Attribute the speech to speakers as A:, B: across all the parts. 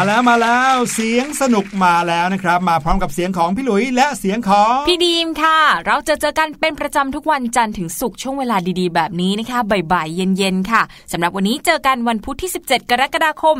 A: มาแล้วมาแล้วเสียงสนุกมาแล้วนะครับ มาพร้อมกับเสียงของพี่หลุยและเสียงของ
B: พี่ดีมค่ะ เราจะเจอกันเป็นประจำทุกวันจันทร์ถึงศุกร์ช่วงเวลาดีๆ แบบนี้นะคะบ่ายๆเย็นๆค่ะสำหรับวันนี้เจอกันวันพุธที่ 17 กรกฎาคม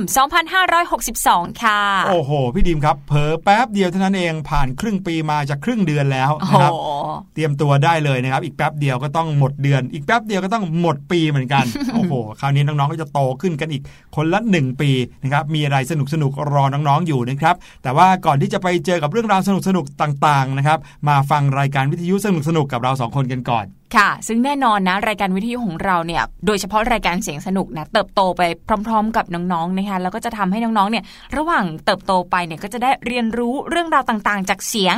B: 2562 ค่ะ
A: โอ้โห พี่ดีมครับเผลอแป๊บเดียวเท่านั้นเองผ่านครึ่งปีมาจะครึ่งเดือนแล้วนะครับ
B: โอ้โห
A: เตรียมตัวได้เลยนะครับ อีกแป๊บเดียวก็ต้องหมดเดือน อีกแป๊บเดียวก็ต้องหมดปีเหมือนกันโอ้โหคราวนี้น้องๆก็จะโตขึ้นกันอีกคนละหนึ่งปีนะครับมีอะไรสนุกสนุกกรอน้องๆอยู่นะครับ แต่ว่าก่อนที่จะไปเจอกับเรื่องราวสนุกสนุกๆต่างๆนะครับ มาฟังรายการวิทยุสนุกสนุกๆกับเราสองคนกันก่อน
B: ค่ะ ซึ่งแน่นอนนะ รายการวิทยุของเราเนี่ย โดยเฉพาะรายการเสียงสนุกนะ เติบโตไปพร้อม ๆ กับน้องๆนะคะ แล้วก็จะทำให้น้องๆเนี่ย ระหว่างเติบโตไปเนี่ยก็จะได้เรียนรู้เรื่องราวต่างๆ จากเสียง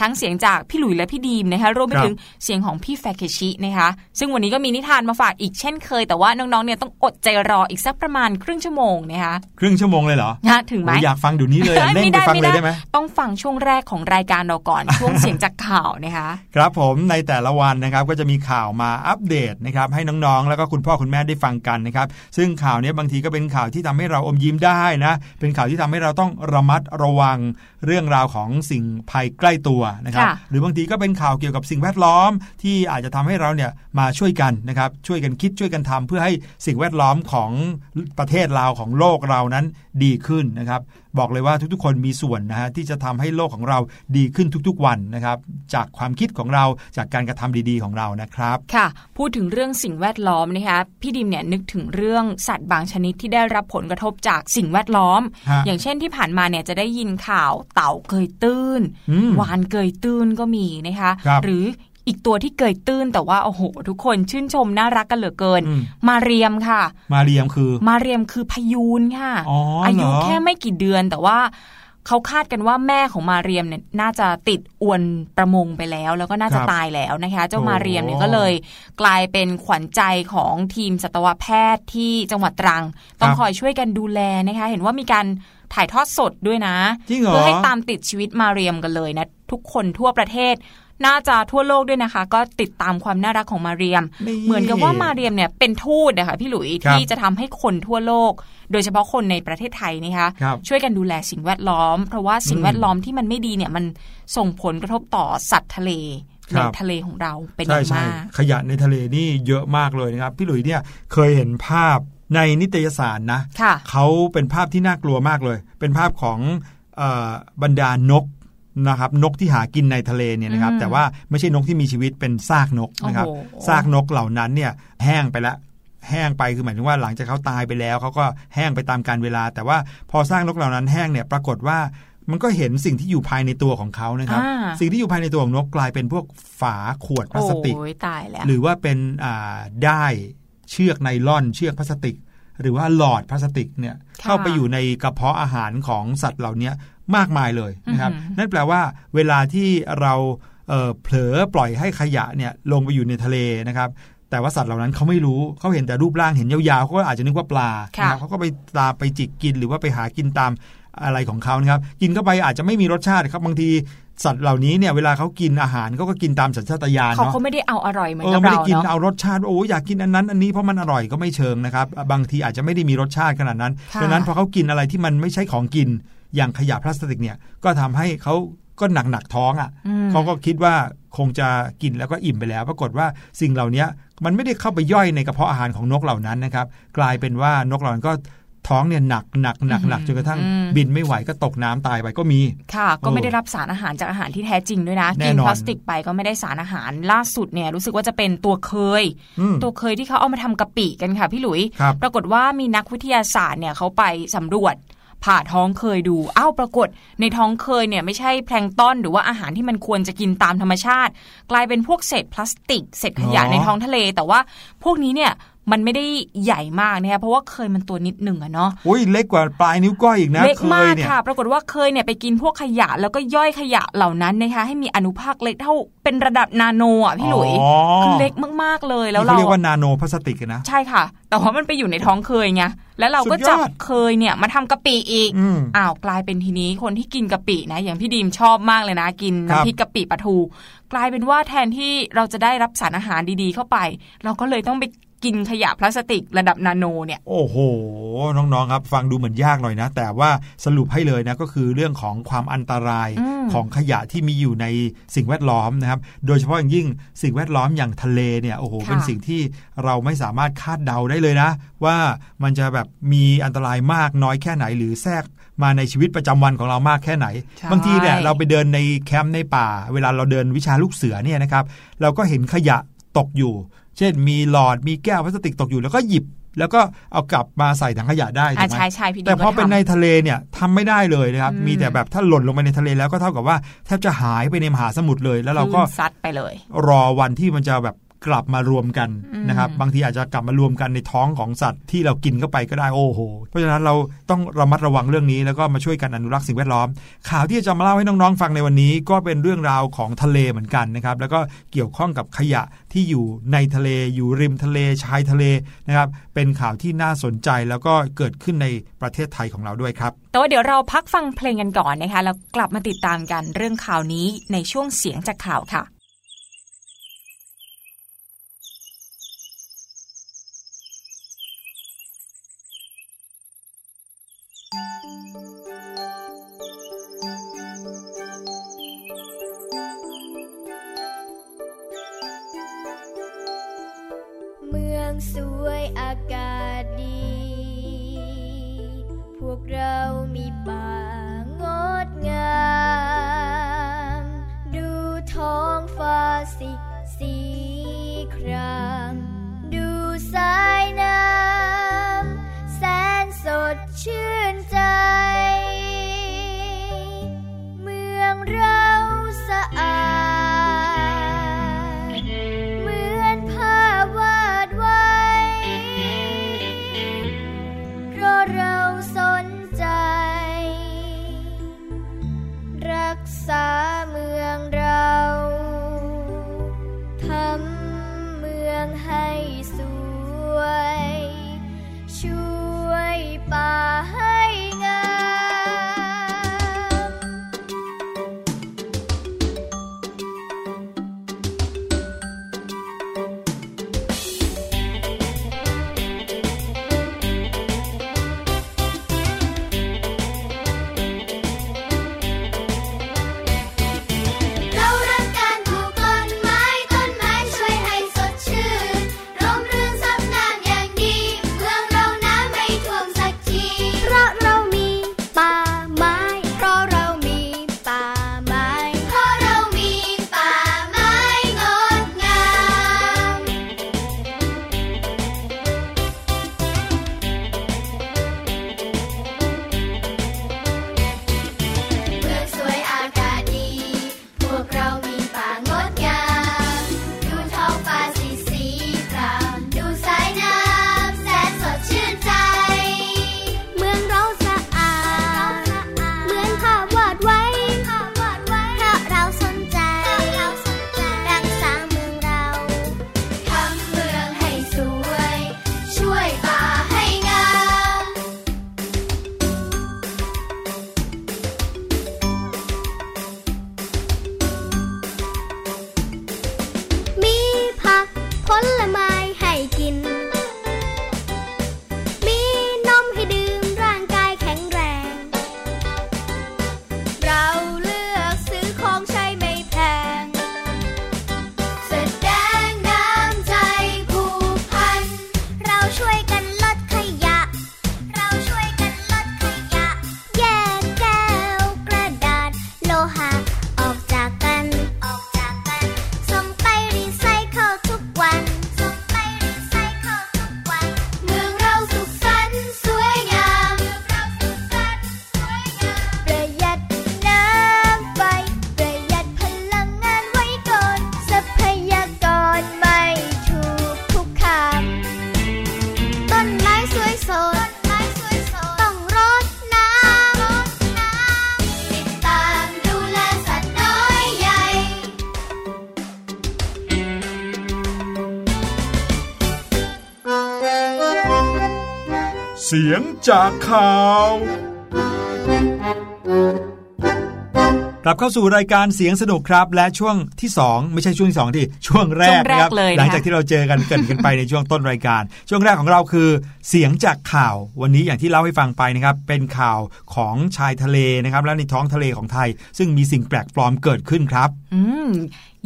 B: ทั้งเสียงจากพี่หลุยและพี่ดีมนะคะ รวมไป
A: ครับ
B: ถึงเสียงของพี่แฟเคชินะคะ ซึ่งวันนี้ก็มีนิทานมาฝากอีกเช่นเคย แต่ว่าน้องๆ เนี่ยต้องอดใจรออีกสักประมาณครึ่งชั่วโมงนะคะ
A: ครึ่งชั่วโมงเลยเหรอ
B: นะถึงไหม
A: โอ้ยอยากฟังเดี๋ยวนี้เลยอะเร่งไปฟังเลยได้ไหม
B: ต้องฟังช่วงแรกของรายการเราก่อน ช่วงเสียงจากข่าวนะคะ
A: ครับผมในแต่ละวันนะครับก็จะมีข่าวมาอัปเดตนะครับให้น้องๆ แล้วก็คุณพ่อคุณแม่ได้ฟังกันนะครับ ซึ่งข่าวเนี้ยบางทีก็เป็นข่าวที่ทำให้เราอมยิ้มได้นะเป็นข่าวที่ทำให้เราต้องระมัดระวังเรื่องราวของสิ่งภัยใกล้ตัวนะครับ
B: ค่ะ
A: หรือบางทีก็เป็นข่าวเกี่ยวกับสิ่งแวดล้อมที่อาจจะทำให้เราเนี่ยมาช่วยกันนะครับช่วยกันคิดช่วยกันทำเพื่อให้สิ่งแวดล้อมของประเทศเราของโลกเรานั้นดีขึ้นนะครับ บอกเลยว่าทุกๆ คนมีส่วนนะฮะที่จะทำให้โลกของเราดีขึ้นทุกๆวันนะครับ จากความคิดของเราจากการกระทำดีๆของเรานะครับ
B: ค่ะ พูดถึงเรื่องสิ่งแวดล้อมนะคะพี่ดิมเนี่ยนึกถึงเรื่องสัตว์บางชนิดที่ได้รับผลกระทบจากสิ่งแวดล้อม
A: ฮะ
B: อย่างเช่นที่ผ่านมาเนี่ยจะได้ยินข่าวเต่าเกยตื้น
A: อืม
B: วานเกยตื้นก็มีนะคะ
A: ครับ
B: หรือ อีกตัวที่เกยตื้นแต่ว่าโอ้โห ทุกคนชื่นชมน่ารักกันเหลือเกิน
A: อืม
B: มาเรียมค่ะ
A: มาเรียมคือ
B: มาเรียมคือพยูนค่ะ
A: อ๋ออ
B: ยุ
A: เหรอ
B: แค่ไม่กี่เดือนแต่ว่าเขาคาดกันว่าแม่ของมาเรียมเนี่ยน่าจะติดอวนประมงไปแล้ว แล้วก็น่าจะ
A: ครับ
B: ตายแล้วนะคะ เจ้า
A: โอ้
B: มาเรียมเนี่ยก็เลยกลายเป็นขวัญใจของทีมสัตวแพทย์ที่จังหวัดตรัง ต้อง
A: ครับ
B: คอยช่วยกันดูแลนะคะ เห็นว่ามีการ ถ่ายทอดสดด้วยนะ
A: จริงเหรอ
B: เพื่อให้ตามติดชีวิตมาเรียมกันเลยนะ ทุกคนทั่วประเทศ น่าจะทั่วโลกด้วยนะคะ ก็ติดตามความน่ารักของมาเรียม
A: นี่
B: เหมือนกับว่ามาเรียมเนี่ยเป็นทูตนะคะพี่หลุย
A: ครับ
B: ที่จะทำให้คนทั่วโลก โดยเฉพาะคนในประเทศไทยนะคะ
A: ครับ
B: ช่วยกันดูแลสิ่งแวดล้อม เพราะว่าสิ่ง
A: อืม
B: แวดล้อมที่มันไม่ดีเนี่ยมันส่งผลกระทบต่อสัตว์ทะเล
A: ครั
B: ใน
A: บ
B: ทะเลของเราเป็นอ
A: ใช่
B: ย่าง
A: ใช่
B: มาก
A: ขยะในทะเลนี่เยอะมากเลยนะครับ พี่หลุยเนี่ยเคยเห็นภาพ ในนิตยสารนะ
B: ค่ะ
A: เขาเป็นภาพที่น่ากลัวมากเลย เป็นภาพของเออบรรดานกนะครับนกที่หากินในทะเลเนี่ยนะครับ
B: อืม
A: แต่ว่าไม่ใช่นกที่มีชีวิตเป็นซากนกนะครับ
B: โอ้โห
A: ซากนกเหล่านั้นเนี่ยแห้งไปแล้วแห้งไปคือหมายถึงว่าหลังจากเขาตายไปแล้วเขาก็แห้งไปตามการเวลา แต่ว่าพอซากนกเหล่านั้นแห้งเนี่ยปรากฏว่ามันก็เห็นสิ่งที่อยู่ภายในตัวของเขานะครับ
B: อ่า
A: สิ่งที่อยู่ภายในตัวของนกกลายเป็นพวกฝาขวดพลาสติก
B: โอ้ยตายแล้ว
A: หรือว่าเป็นอ่าได้าย เชือกไนล่อนเชือกพลาสติก หรือว่าหลอดพลาสติกเนี่ย
B: ค่ะ
A: เข้าไปอยู่ในกระเพาะอาหารของสัตว์เหล่านี้มากมายเลยนะครับ
B: อือหือ
A: นั่นแปลว่าเวลาที่เราเอ่อเผลอปล่อยให้ขยะเนี่ยลงไปอยู่ในทะเลนะครับแต่ว่าสัตว์เหล่านั้นเขาไม่รู้เขาเห็นแต่รูปร่างเห็นยาวๆเขาก็อาจจะนึกว่าปลา
B: ค่ะ
A: นะครับเขาก็ไปตามไปจิกกินหรือว่าไปหากินตามอะไรของเขานะครับ กินเข้าไปอาจจะไม่มีรสชาติครับบางที สัตว์เหล่านี้เนี่ยเวลาเขากินอาหารเขาก็กินตามสัญชาตญาณ
B: เขา
A: เนาะ
B: ก็ไม่ได้เอาอร่อยเหมือน
A: เอ
B: กั
A: อบไม่ได้
B: เรา
A: กิน
B: เนาะ
A: เอารสชาติว่าโอ้อยากกินอันนั้นอันนี้เพราะมันอร่อยก็ไม่เชิงนะครับ บางทีอาจจะไม่ได้มีรสชาติขนาดนั้น
B: ค่ะ
A: ดังนั้นพอเขากินอะไรที่มันไม่ใช่ของกินอย่างขยะพลาสติกเนี่ยก็ทำให้เขาก็หนักหนักๆท้องอะ
B: อืม
A: เขาก็คิดว่าคงจะกินแล้วก็อิ่มไปแล้ว ปรากฏว่าสิ่งเหล่านี้มันไม่ได้เข้าไปย่อยในกระเพาะอาหารของนกเหล่านั้นนะครับ กลายเป็นว่านกเหล่านั้นก็ ท้องเนี่ยหนักหนักหนักหนักจนกระทั่ง
B: อืม
A: บินไม่ไหวก็ตกน้ำตายไปก็มี
B: ค่ะ ก็
A: โอ้
B: ไม่ได้รับสารอาหารจากอาหารที่แท้จริงด้วยนะ
A: แน่
B: กิน
A: นอน
B: พลาสติกไปก็ไม่ได้สารอาหารล่าสุดเนี่ยรู้สึกว่าจะเป็นตัวเคย
A: อืม
B: ตัวเคยที่เขาเอามาทำกะปิกันค่ะพี่หลุย
A: ครับ
B: ปรากฏว่ามีนักวิทยาศาสตร์เนี่ยเขาไปสำรวจผ่าท้องเคยดู อ้าวปรากฏ ในท้องเคยเนี่ยไม่ใช่แพลงก์ต้นหรือว่าอาหารที่มันควรจะกินตามธรรมชาติ กลายเป็นพวกเศษพลาสติก เศษขยะ
A: อ๋อ
B: ในท้องทะเล แต่ว่าพวกนี้เนี่ย มันไม่ได้ใหญ่มากนะคะเพราะว่าเคยมันตัวนิดหนึ่งอะเนาะ
A: อุ้ยเล็กกว่าปลายนิ้วก้อยอีกนะ
B: เล็ก
A: เค
B: มายก
A: เนี่ย
B: ค่ะ ปรากฏว่าเคยเนี่ยไปกินพวกขยะแล้วก็ย่อยขยะเหล่านั้นนะคะให้มีอนุภาคเล็กเท่าเป็นระดับนาโนอะพี่หลุย
A: อ๋อ
B: คือเล็กมากๆเลยแล้ว
A: นี่
B: เรา
A: เขาเรียกว่านาโนพลาสติกอะนะ
B: ใช่ค่ะ แต่ว่ามันไปอยู่ในท้องเคยไงแล้วเราก็
A: สุดยอด
B: จับเคยเนี่ยมาทำกะปิอีก
A: อืม
B: อ้าวกลายเป็นทีนี้คนที่กินกะปินะ อย่างพี่ดีมชอบมากเลยนะ กิน
A: ครับ
B: น้ำพริกกะปิปลาทู กลายเป็นว่าแทนที่เราจะได้รับสารอาหารดีๆ เข้าไป เราก็เลยต้องไป กินขยะพลาสติกระดับนาโนเนี่ย
A: โอ้โห น้องๆครับ ฟังดูเหมือนยากหน่อยนะ แต่ว่าสรุปให้เลยนะก็คือเรื่องของความอันตราย
B: อืม
A: ของขยะที่มีอยู่ในสิ่งแวดล้อมนะครับ โดยเฉพาะอย่างยิ่งสิ่งแวดล้อมอย่างทะเลเนี่ยโอ้โห
B: ค่ะ
A: เป็นสิ่งที่เราไม่สามารถคาดเดาได้เลยนะ ว่ามันจะแบบมีอันตรายมากน้อยแค่ไหนหรือแทรกมาในชีวิตประจำวันของเรามากแค่ไหน
B: ใช่
A: บางทีเนี่ยเราไปเดินในแคมป์ในป่า เวลาเราเดินวิชาลูกเสือเนี่ยนะครับ เราก็เห็นขยะตกอยู่ เช่นมีหลอดมีแก้วพลาสติกตกอยู่แล้วก็หยิบ แล้วก็เอากลับมาใส่ถังขยะได้ถู
B: อ่าก
A: ไหม
B: ใช่ใช่พี่ดิว
A: แต่พอ
B: ก็
A: เป็น
B: ทำ
A: ในทะเลเนี่ยทำไม่ได้เลยนะครับ
B: อืม
A: มีแต่แบบถ้าหล่นลงไปในทะเลแล้วก็เท่ากับว่าแทบจะหายไปในมหาสมุทรเลย แล้วเราก็
B: คลื่นซัดไปเลย
A: รอวันที่มันจะแบบ กลับมารวมกัน
B: อืม
A: นะครับบางทีอาจจะกลับมารวมกันในท้องของสัตว์ที่เรากินเข้าไปก็ได้โอ้โห เพราะฉะนั้นเราต้องระมัดระวังเรื่องนี้แล้วก็มาช่วยกันอนุรักษ์สิ่งแวดล้อม ข่าวที่จะมาเล่าให้น้องๆฟังในวันนี้ ก็เป็นเรื่องราวของทะเลเหมือนกันนะครับแล้วก็เกี่ยวข้องกับขยะที่อยู่ในทะเลอยู่ริมทะเลชายทะเลนะครับเป็นข่าวที่น่าสนใจแล้วก็เกิดขึ้นในประเทศไทยของเราด้วยครับ
B: แต่ว่าเดี๋ยวเราพักฟังเพลงกันก่อนนะคะแล้วกลับมาติดตามกันเรื่องข่าวนี้ในช่วงเสียงจากข่าวค่ะ
C: อากาศดี พวกเรามีป่างดงาม ดูท้องฟ้าสิสีคราม ดูสายน้ำแสนสดชื่น
A: เสียงจากข่าวกลับเข้าสู่รายการเสียงสนุกครับ และช่วงที่ 2 ไม่ใช่ช่วงที่2ที่ช่วงแร
B: ช่ว
A: ก
B: งแรก
A: นะครับ
B: เลยนะคะ
A: หลังจากที่เราเจอกันเกรินกันไปในช่วงต้นรายการ ช่วงแรกของเราคือ เสียงจากข่าววันนี้อย่างที่เล่าให้ฟังไปนะครับเป็นข่าวของชายทะเลนะครับ และในท้องทะเลของไทย ซึ่งมีสิ่งแปลกปลอมเกิดขึ้นครับ
B: อืม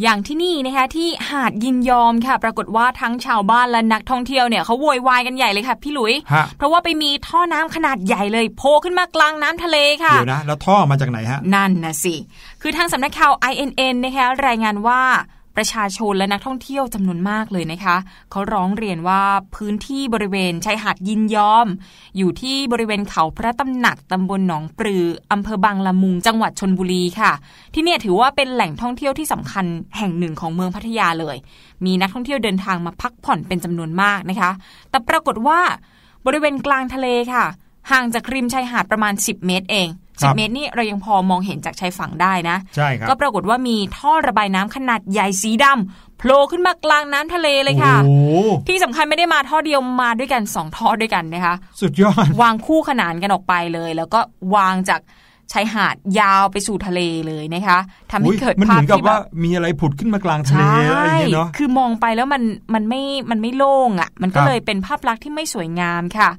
B: อย่างที่นี่นะคะที่หาดยินยอมค่ะ ปรากฏว่าทั้งชาวบ้านและนักท่องเที่ยวเนี่ยเขาโวยวายกันใหญ่เลยค่ะพี่หลุย
A: ฮะ
B: เพราะว่าไปมีท่อน้ำขนาดใหญ่เลยโผล่ขึ้นมากลางน้ำทะเลค่ะ
A: เดี๋ยวนะ แล้วท่อมาจากไหนฮะ
B: นั่นนะสิ คือทางสำนักข่าว INN นะคะรายงานว่า ประชาชนและนักท่องเที่ยวจำนวนมากเลยนะคะ เขาร้องเรียนว่าพื้นที่บริเวณชายหาดยินยอม อยู่ที่บริเวณเขาพระตำหนักตำบลหนองปลืออำเภอบางละมุงจังหวัดชนบุรีค่ะ ที่เนี่ยถือว่าเป็นแหล่งท่องเที่ยวที่สำคัญแห่งหนึ่งของเมืองพัทยาเลย มีนักท่องเที่ยวเดินทางมาพักผ่อนเป็นจำนวนมากนะคะ แต่ปรากฏว่าบริเวณกลางทะเลค่ะ ห่างจากริมชายหาดประมาณ 10 เมตรเอง
A: ครับ
B: 10เมตรนี่เรายังพอมองเห็นจากชายฝั่งได้นะ
A: ใช่ครับ
B: ก็ปรากฏว่ามีท่อระบายน้ำขนาดใหญ่สีดำโผล่ขึ้นมากลางน้ำทะเลเลยค่ะ
A: โอ้โห
B: ที่สำคัญไม่ได้มาท่อเดียวมาด้วยกันสองท่อด้วยกันนะคะ
A: สุดยอด
B: วางคู่ขนานกันออกไปเลย แล้วก็วางจากชายหาดยาวไปสู่ทะเลเลยนะคะทำให้
A: อุ๊ย
B: เกิด
A: มันเห
B: ภาพ
A: มือนกับ
B: ที่แบ
A: ว่า
B: บ
A: มีอะไรผุดขึ้นมากลางทะเล
B: ใช่
A: อะไรอย่างเงี้ยเนาะ
B: คือมองไปแล้วมันมันไม่มันไม่โล่งอะ่ะ มันก็
A: ครับ
B: เลยเป็นภาพลักษณ์ที่ไม่สวยงามค่ะ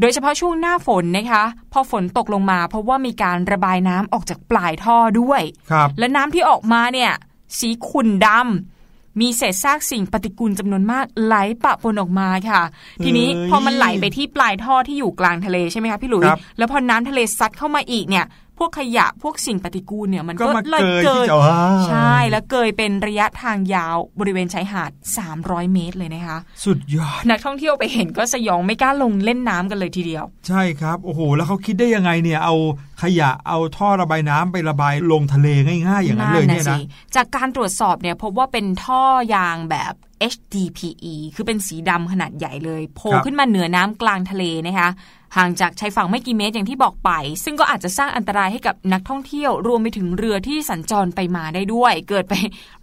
B: โดยเฉพาะช่วงหน้าฝนนะคะ พอฝนตกลงมาเพราะว่ามีการระบายน้ำออกจากปลายท่อด้วย
A: ครับ
B: และน้ำที่ออกมาเนี่ย สีขุ่นดำมีเศษซากสิ่งปฏิกูลจำนวนมากไหลปะปนออกมาค่ะ ทีนี้
A: เอ้ย
B: พอมันไหลไปที่ปลายท่อที่อยู่กลางทะเลใช่ไหมคะพี่หลุย
A: ครับ
B: แล้วพอน้ำทะเลซัดเข้ามาอีกเนี่ย พวกขยะพวกสิ่งปฏิกูลเนี่ยมัน
A: ก็
B: ก็
A: มา
B: เลย
A: เกย
B: เกิ
A: ที่
B: ด
A: จะว่า
B: ใช่แล้วเกยเป็นระยะทางยาวบริเวณชายหาด 300 เมตรเลยนะคะ
A: สุดยอด
B: นักท่องเที่ยวไปเห็นก็สยองไม่กล้าลงเล่นน้ำกันเลยทีเดียว
A: ใช่ครับโอ้โหแล้วเขาคิดได้ยังไงเนี่ยเอาขยะเอาท่อระบายน้ำไประบายลงทะเลง่าย ๆ อย่างนั้นเลยเนี่ยนะ
B: สิจากการตรวจสอบเนี่ยพบว่าเป็นท่อยางแบบ HDPE คือเป็นสีดำขนาดใหญ่เลยโผล่
A: ครับ
B: ขึ้นมาเหนือน้ำกลางทะเลนะคะห่างจากชายฝั่งไม่กี่เมตรอย่างที่บอกไป ซึ่งก็อาจจะสร้างอันตรายให้กับนักท่องเที่ยว รวมไปถึงเรือที่สัญจรไปมาได้ด้วย เกิดไป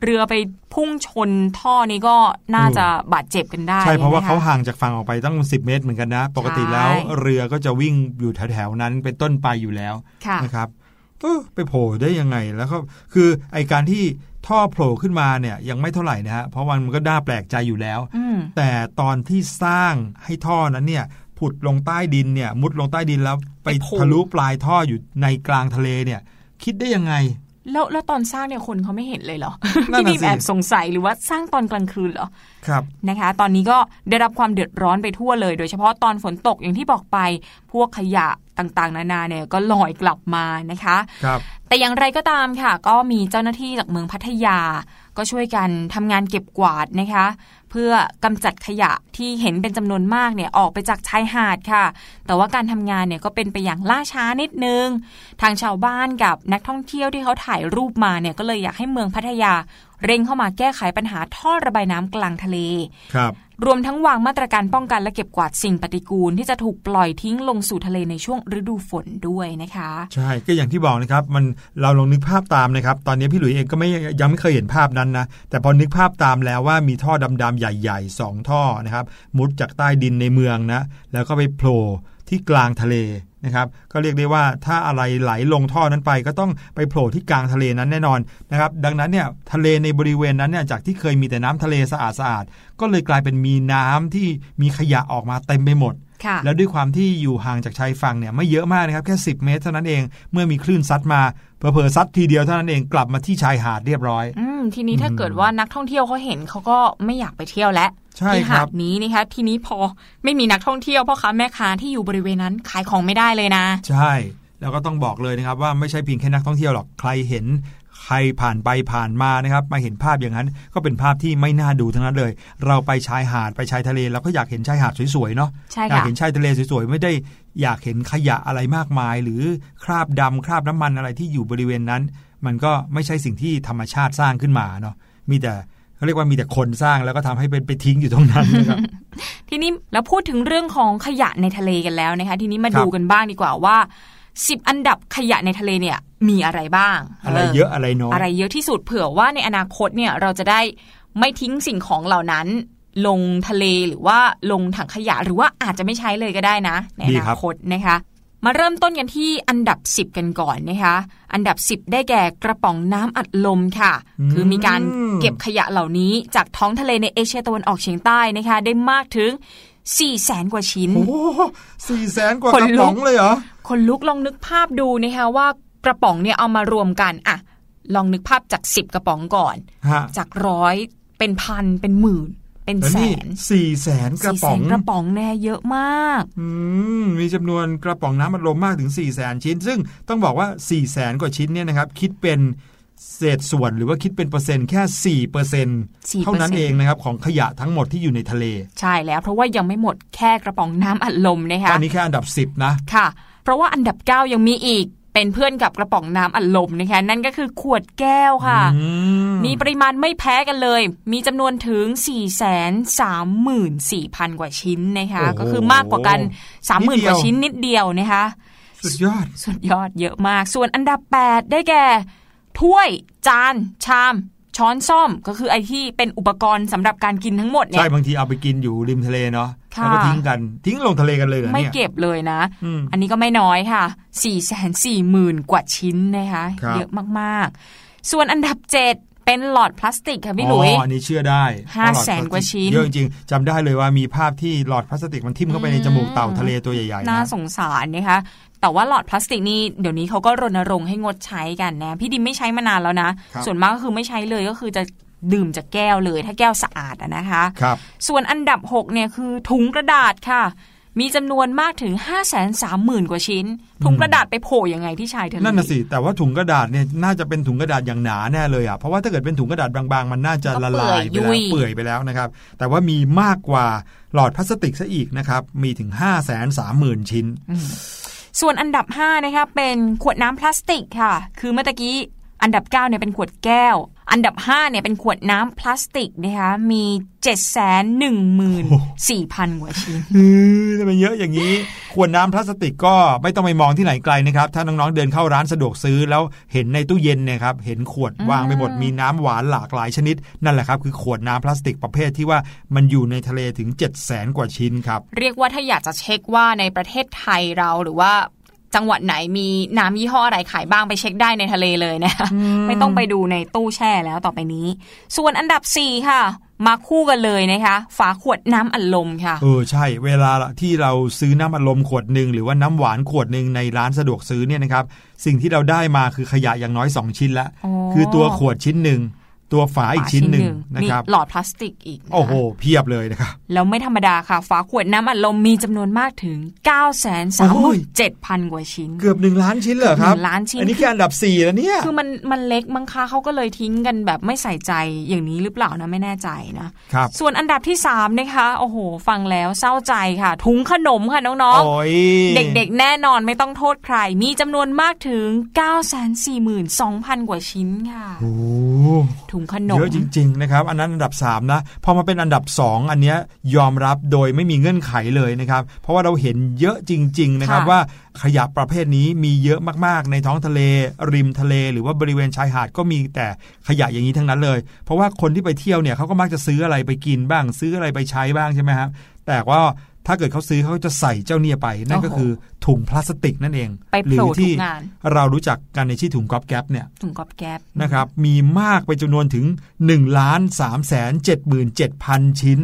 B: เรือไปพุ่งชนท่อนี้ก็น่าจะบาดเจ็บกันได้
A: ใช่ เพราะว่า
B: ค
A: เขาห่างจากฝั่งออกไปตั้ง 10 เมตรเหมือนกันนะ ปกติแล้ว
B: ใช่
A: เรือก็จะวิ่งอยู่แถวๆนั้นเป็นต้นไปอยู่แล้ว
B: ค่ะ
A: นะครับเออไปโผล่ได้ยังไงแล้วก็คือไอการที่ ท่อโผล่ขึ้นมาเนี่ยยังไม่เท่าไหร่นะฮะเพราะมันก็น่าแปลกใจอยู่แล้ว
B: อืม
A: แต่ตอนที่สร้างให้ท่อนั้นเนี่ยผุดลงใต้ดินเนี่ยมุดลงใต้ดินแล้วไป
B: ไปโผล่
A: ทะลุปลายท่ออยู่ในกลางทะเลเนี่ย คิดได้ยังไง
B: แล้วแล้วตอนสร้างเนี่ยคนเขาไม่เห็นเลยเหรอ
A: นั่น
B: พี่
A: น่ะ
B: บีม
A: สิ
B: แอบสงสัยหรือว่าสร้างตอนกลางคืนเหรอ
A: ครับ
B: นะคะ ตอนนี้ก็ได้รับความเดือดร้อนไปทั่วเลย โดยเฉพาะตอนฝนตกอย่างที่บอกไปพวกขยะต่างๆ นานาเนี่ยก็ลอยกลับมานะคะ
A: ครับ
B: แต่อย่างไรก็ตามค่ะ ก็มีเจ้าหน้าที่จากเมืองพัทยา ก็ช่วยกันทำงานเก็บกวาดนะคะเพื่อกำจัดขยะที่เห็นเป็นจำนวนมากเนี่ยออกไปจากชายหาดค่ะ แต่ว่าการทำงานเนี่ยก็เป็นไปอย่างล่าช้านิดนึง ทางชาวบ้านกับนักท่องเที่ยวที่เขาถ่ายรูปมาเนี่ยก็เลยอยากให้เมืองพัทยา เร่งเข้ามาแก้ไขปัญหาท่อระบายน้ำกลางทะเล
A: ครับ
B: รวมทั้งวางมาตรการป้องกันและเก็บกวาดสิ่งปฏิกูลที่จะถูกปล่อยทิ้งลงสู่ทะเลในช่วงฤดูฝนด้วยนะคะ
A: ใช่ก็อย่างที่บอกนะครับ มันเราลองนึกภาพตามนะครับ ตอนนี้พี่หลุยเองก็ไม่ยังไม่เคยเห็นภาพนั้นนะ แต่พอนึกภาพตามแล้วว่ามีท่อดำๆใหญ่ๆสองท่อนะครับ มุดจากใต้ดินในเมืองนะ แล้วก็ไปโผล่ ที่กลางทะเลนะครับก็เรียกได้ว่าถ้าอะไรไหลลงท่อนั้นไป ก็ต้องไปโผล่ที่กลางทะเลนั้นแน่นอนนะครับดังนั้นเนี่ยทะเลในบริเวณนั้นเนี่ยจากที่เคยมีแต่น้ำทะเลสะอาดๆก็เลยกลายเป็นมีน้ำที่มีขยะออกมาเต็มไปหมด แล้วด้วยความที่อยู่ห่างจากชายฝั่งเนี่ยไม่เยอะมากนะครับแค่ 10 เมตร เท่านั้นเองเมื่อมีคลื่นซัดมาเผลอๆซัดทีเดียวเท่านั้นเองกลับมาที่ชายหาดเรียบร้อย
B: อืมทีนี้ถ้า
A: อืม
B: เกิดว่านักท่องเที่ยวเขาเห็นเขาก็ไม่อยากไปเที่ยวแล้ว
A: ใช่
B: ที่
A: ครั
B: หา
A: บ
B: ดนี้นะคะทีนี้พอไม่มีนักท่องเที่ยวพ่อค้าแม่ค้าที่อยู่บริเวณนั้นขายของไม่ได้เลยนะ
A: ใช่แล้วก็ต้องบอกเลยนะครับว่าไม่ใช่เพียงแค่นักท่องเที่ยวหรอกใครเห็น ใครผ่านไปผ่านมานะครับ มาเห็นภาพอย่างนั้น ก็เป็นภาพที่ไม่น่าดูทั้งนั้นเลย เราไปชายหาดไปชายทะเลเราก็อยากเห็นชายหาดสวยๆเนาะ
B: ใช่
A: อยาก
B: ค่ะ
A: เห็นชายทะเลสวยๆไม่ได้อยากเห็นขยะอะไรมากมาย หรือคราบดำคราบน้ำมันอะไรที่อยู่บริเวณนั้น มันก็ไม่ใช่สิ่งที่ธรรมชาติสร้างขึ้นมาเนาะมีแต่เขาเรียกว่ามีแต่คนสร้างแล้วก็ทำให้เป็นไปทิ้งอยู่ตรงนั้นนะครับ
B: ทีนี้แล้วพูดถึงเรื่องของขยะในทะเลกันแล้วนะคะ ทีนี้มา
A: ครับ
B: ดูกันบ้างดีกว่าว่า 10 อันดับขยะในทะเลเนี่ยมีอะไรบ้าง
A: อะไรเยอะอะไรน้อย
B: อะไรเยอะที่สุดเผื่อว่าในอนาคตเนี่ยเราจะได้ไม่ทิ้งสิ่งของเหล่านั้น ลงทะเลหรือว่าลงถังขยะหรือว่าอาจจะไม่ใช้เลยก็ได้นะ ในอ
A: ดี
B: นา
A: ครับ
B: คตนะคะ มาเริ่มต้นกันที่อันดับ 10 กันก่อนนะคะ อันดับ 10 ได้แก่กระป๋องน้ำอัดลมค่ะ
A: อืม
B: คือมีการเก็บขยะเหล่านี้จากท้องทะเลในเอเชียตะวันออกเฉียงใต้นะคะ ได้มากถึง 4แสนกว่าชิ้น
A: โอ้สี่แสนกว่า
B: ข
A: ก
B: น
A: ระ
B: ลุก
A: ป๋องเลยเหรอ
B: คนลุกลองนึกภาพดูนะคะว่ากระป๋องเนี่ยเอามารวมกันอะลองนึกภาพจาก10กระป๋องก่อน
A: ฮะ
B: จากร้อยเป็นพันเป็นหมื่นเป็น
A: แล้ว
B: แส
A: นี่
B: น
A: สี่แสนกระ
B: สี่แส
A: ป๋อง
B: นกระป๋องแน่เยอะมาก
A: อืมมีจำนวนกระป๋องน้ำอัดลมมากถึง4ี่แสนชิ้น ซึ่งต้องบอกว่า4ี่แสนกว่าชิ้นเนี่ยนะครับ คิดเป็น เศษส่วนหรือว่าคิดเป็นเปอร์เซ็นต์แค่สี่เปอร์เซ็นต์
B: 4%
A: เท่านั้นเองนะครับ ของขยะทั้งหมดที่อยู่ในทะเล
B: ใช่แล้วเพราะว่ายังไม่หมดแค่กระป๋องน้ำอัดลมนะคะ
A: อันนี้แค่อันดับ 10 นะ
B: ค่ะ เพราะว่าอันดับ 9 ยังมีอีกเป็นเพื่อนกับกระป๋องน้ำอัดลมนะคะนั่นก็คือขวดแก้วค่ะ
A: อืม
B: มีปริมาณไม่แพ้กันเลย มีจำนวนถึง 4 3 4 0 0 0 กว่าชิ้นนะคะ
A: โอ้โห
B: ก็คือมากกว่ากัน
A: นิดเดียว
B: 30,000 กว่าชิ้นนิดเดียวนะคะ
A: สุดยอด
B: สุดยอดเยอะมาก ส่วนอันดับ 8 ได้แก่ ถ้วย จาน ชาม ช้อนซ่อมก็คือไอที่เป็นอุปกรณ์สำหรับการกินทั้งหมดเนี่
A: ใช่
B: ย
A: บางทีเอาไปกินอยู่ริมทะเลเนาะ
B: ค่ะ
A: แล้วก็ทิ้งกันทิ้งลงทะเลกันเลยเหรอ
B: ไม่
A: เนี่ย
B: เก็บเลยนะ
A: อืม
B: อันนี้ก็ไม่น้อยค่ะ4 4 0 0 0 0กว่าชิ้นนะคะ
A: ครับ
B: เยอะมากๆ ส่วนอันดับ7เป็นหลอดพลาสติกค่ะพี่หลุย
A: อ๋ออันนี้เชื่อได้
B: ห้า
A: เพระลอด
B: แสนกว่าชิ้น
A: เยอะจริงๆจำได้เลยว่ามีภาพที่หลอดพลาสติกมันทิ่มเข้าไปในจมูกเต่าทะเลตัวใหญ่ๆ
B: น่า
A: นะ
B: สงสารนะคะ แต่ว่าหลอดพลาสติกนี่เดี๋ยวนี้เขาก็รณรงค์ให้งดใช้กันนะ พี่ดิมไม่ใช้มานานแล้วนะ
A: ครับ
B: ส่วนมากก็คือไม่ใช้เลยก็คือจะดื่มจากแก้วเลย ถ้าแก้วสะอาดอะนะคะ
A: ครับ
B: ส่วนอันดับ6เนี่ยคือถุงกระดาษค่ะ มีจำนวนมากถึง 5 3 0 0 0 0 กว่าชิ้น ถุงกระดาษไปโผล่ยังไงที่ชายทะเล
A: นั่นน่ะสิแต่ว่าถุงกระดาษเนี่ยน่าจะเป็นถุงกระดาษอย่างหนาแน่เลยอะเพราะว่าถ้าเกิดเป็นถุงกระดาษบางๆ มันน่าจะละลายไปแล้วเปื่อยไปแล้วนะครับ แต่ว่ามีมากกว่าหลอดพลาสติกซะอีกนะครับมีถึง 5 3 0 0 0 0 ชิ้น
B: ส่วนอันดับ5นะคะเป็นขวดน้ำพลาสติกค่ะ คือเมื่อกี้อันดับ9เนี่ยเป็นขวดแก้ว อันดับ 5เนี่ยเป็นขวดน้ำพลาสติกนะคะมี7 1 1 4 0 0 0 กว่าชิ้น
A: เฮ้ยทำไมเยอะอย่างนี้ ขวดน้ำพลาสติกก็ไม่ต้องไปมองที่ไหนไกลนะครับ ถ้าน้องๆเดินเข้าร้านสะดวกซื้อแล้วเห็นในตู้เย็นเนี่ยครับเห็นขวดวางไปหมดมีน้ำหวานหลากหลายชนิด นั่นแหละครับคือขวดน้ำพลาสติกประเภทที่ว่ามันอยู่ในทะเลถึง 7 0 0 0 0 0 กว่าชิ้นครับ
B: เรียกว่าถ้าอยากจะเช็คว่าในประเทศไทยเราหรือว่า จังหวัดไหนมีน้ำยี่ห้ออะไรขายบ้างไปเช็คได้ในทะเลเลยนะคะไม่ต้องไปดูในตู้แช่แล้วต่อไปนี้ ส่วนอันดับ 4 ค่ะ มาคู่กันเลยนะคะ ฝาขวดน้ำอัดลมค่ะ
A: เออใช่ เวลาที่เราซื้อน้ำอัดลมขวดหนึ่งหรือว่าน้ำหวานขวดหนึ่งในร้านสะดวกซื้อเนี่ยนะครับ สิ่งที่เราได้มาคือขยะอย่างน้อย 2 ชิ้นละ
B: อ๋อ
A: คือตัวขวดชิ้นหนึ่ง ตัวฝาอีกชิ้นหนึ่งนะ
B: มี
A: ครับ
B: หลอดพลาสติกอีกนะคะ
A: โอ้โห เพียบเลยนะครับ
B: แล้วไม่ธรรมดาค่ะ ฝาขวดน้ำอัดลมมีจำนวนมากถึง 9 3
A: โอ้ย
B: 7 0 0 0 กว่าชิ้น
A: เกือบหนึ่งล้านชิ้นเหรอครับ
B: หนึ่งล้านชิ้น
A: อันนี้แค่อันดับสี่แล้วเนี่ย
B: คือมันมันเล็กมั้งคะเขาก็เลยทิ้งกันแบบไม่ใส่ใจอย่างนี้หรือเปล่านะไม่แน่ใจนะ
A: ครับ
B: ส่วนอันดับที่ 3 นะคะ โอ้โห ฟังแล้วเศร้าใจค่ะ ถุงขนมค่ะน้อง
A: โอ้ย
B: ๆเด็กๆ แน่นอนไม่ต้องโทษใคร มีจำนวนมากถึง 9 4 2 0 0 0 กว่าชิ้นค่ะ
A: โอ้
B: ถุงขนม
A: เยอะจริง ๆ นะครับ อันนั้นอันดับ 3 นะพอมาเป็นอันดับ 2 อันเนี้ยยอมรับโดยไม่มีเงื่อนไขเลยนะครับ เพราะว่าเราเห็นเยอะจริง ๆ นะครับ
B: ค่ะ
A: ว่าขยะประเภทนี้มีเยอะมากๆ ในท้องทะเล ริมทะเล หรือว่าบริเวณชายหาดก็มีแต่ขยะอย่างนี้ทั้งนั้นเลย เพราะว่าคนที่ไปเที่ยวเนี่ยเขาก็มักจะซื้ออะไรไปกินบ้าง ซื้ออะไรไปใช้บ้างใช่ไหมครับแต่ว่า ถ้าเกิดเขาซื้อเขาจะใส่เจ้าเนี่ยไป นั่นก็
B: โอ้โห
A: คือถุงพลาสติกนั่นเอง
B: ไป
A: หรื
B: โผล่
A: ที่
B: ทุกงาน
A: เรารู้จักกันในชื่อถุงก๊อบแก๊ปเนี่ย
B: ถุงกอบแก๊บ
A: นะครับมีมากไปจำนวนถึง1ล้าน3แสน77,000ชิ้น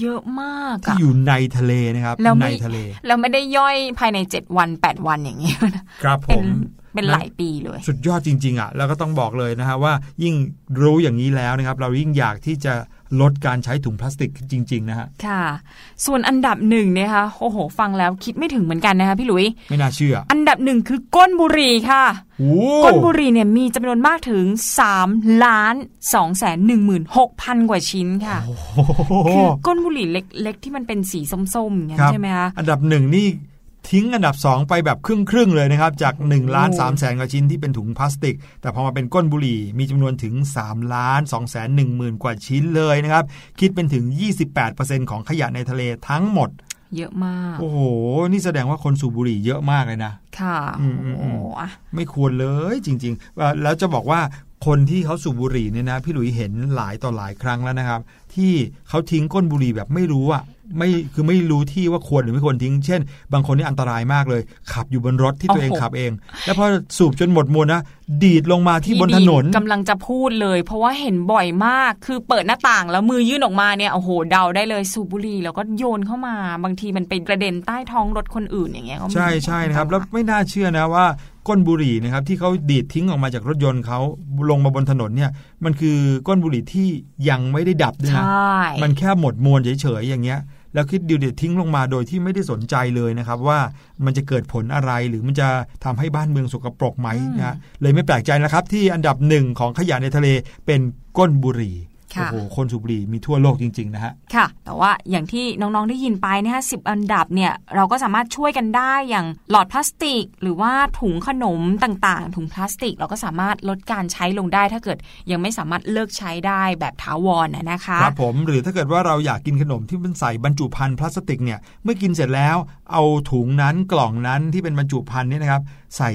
B: เยอะมาก
A: ที่
B: อะ
A: อยู่ในทะเลนะครับ
B: แล้วไม่
A: ในทะเล
B: แล้วไม่ได้ย่อยภายใน 7 วัน 8 วันอย่างนี้ยนะครับ
A: ผ
B: เป็น
A: ม
B: เป็นหลายปีเลย
A: สุดยอดจริง ๆอะแล้วก็ต้องบอกเลยนะฮะว่ายิ่งรู้อย่างนี้แล้วนะครับ เรายิ่งอยากที่จะ ลดการใช้ถุงพลาสติกจริง ๆ นะฮะ
B: ค่ะ ส่วนอันดับหนึ่งนะคะโอ้โห ฟังแล้วคิดไม่ถึงเหมือนกันนะคะพี่หลุย
A: ไม่น่าเชื่อ
B: อันดับหนึ่งคือก้นบุหรี่ค่ะ
A: โอ้
B: ก้นบุหรี่เนี่ยมีจำนวนมากถึง3ล้าน2แสน1หมื่น6พันกว่าชิ้นค่ะ
A: โอ้โห
B: คือก้นบุหรี่เล็ก ๆ ที่มันเป็นสีส้มๆอย่างนั้น
A: ครับ
B: ใช่ไหมคะ
A: อันดับหนึ่งนี่ ทิ้งอันดับ 2 ไปแบบครึ่งครึ่งๆเลยนะครับ จาก1ล้าน3แสนกว่าชิ้นที่เป็นถุงพลาสติก แต่พอมาเป็นก้นบุหรี่มีจำนวนถึง3ล้าน2แสน1หมื่นกว่าชิ้นเลยนะครับ คิดเป็นถึง 28%ของขยะในทะเลทั้งหมด
B: เยอะมาก
A: โอ้โห นี่แสดงว่าคนสูบบุหรี่เยอะมากเลยนะ
B: ค่ะ
A: อืมอืมอื
B: โอ้
A: ม
B: โหอะ
A: ไม่ควรเลยจริงๆว่าแล้วจะบอกว่าคนที่เขาสูบบุหรี่เนี่ยนะ พี่หลุยเห็นหลายต่อหลายครั้งแล้วนะครับ ที่เขาทิ้งก้นบุหรี่แบบไม่รู้อะ ไม่คือไม่รู้ที่ว่าควรหรือไม่ควรทิ้ง เช่น บางคนนี่อันตรายมากเลย ขับอยู่บนรถที่ตัวเอง
B: โอ้โห
A: ขับเอง แล้วพอสูบจนหมดมวลนะ ดีดลงมาที่บนถนน
B: กำลังจะพูดเลย เพราะว่าเห็นบ่อยมากคือเปิดหน้าต่างแล้วมือยื่นออกมาเนี่ยโอ้โหเดาได้เลยสูบบุหรี่แล้วก็โยนเข้ามา บางทีมันเป็นกระเด็นใต้ท้องรถคนอื่นอย่างเงี้ยก็มี
A: ใช่ใช่นะครับ แล้วไม่น่าเชื่อนะว่าก้นบุหรี่นะครับที่เขาดีดทิ้งออกมาจากรถยนต์เขาลงมาบนถนนเนี่ยมันคือก้นบุหรี่ที่ยังไม่ได้ดับด้วย
B: ใช
A: นะ่มันแค่หมดมวลเฉยๆอย่างเงี้ย แล้วคิดดิวเดียทิ้งลงมาโดยที่ไม่ได้สนใจเลยนะครับ ว่ามันจะเกิดผลอะไรหรือมันจะทำให้บ้านเมืองสกปรกไหมนะฮะเลยไม่แปลกใจนะครับ ที่อันดับหนึ่งของขยะในทะเลเป็นก้นบุหรี่ โอ้
B: ค่ะ
A: โหคนสูบบุหรี่มีทั่วโลกจริง ๆ นะฮะ
B: ค่ะ แต่ว่าอย่างที่น้อง ๆ ได้ยินไปนะคะสิบอันดับเนี่ย เราก็สามารถช่วยกันได้อย่างหลอดพลาสติก หรือว่าถุงขนมต่าง ๆ ถุงพลาสติก เราก็สามารถลดการใช้ลงได้ ถ้าเกิดยังไม่สามารถเลิกใช้ได้แบบถาวรนะนะคะ
A: ครับผมหรือถ้าเกิดว่าเราอยากกินขนมที่มันใส่บรรจุภัณฑ์พลาสติกเนี่ยเมื่อกินเสร็จแล้วเอาถุงนั้นกล่องนั้นที่เป็นบรรจุภัณฑ์เนี่ยนะครับใส่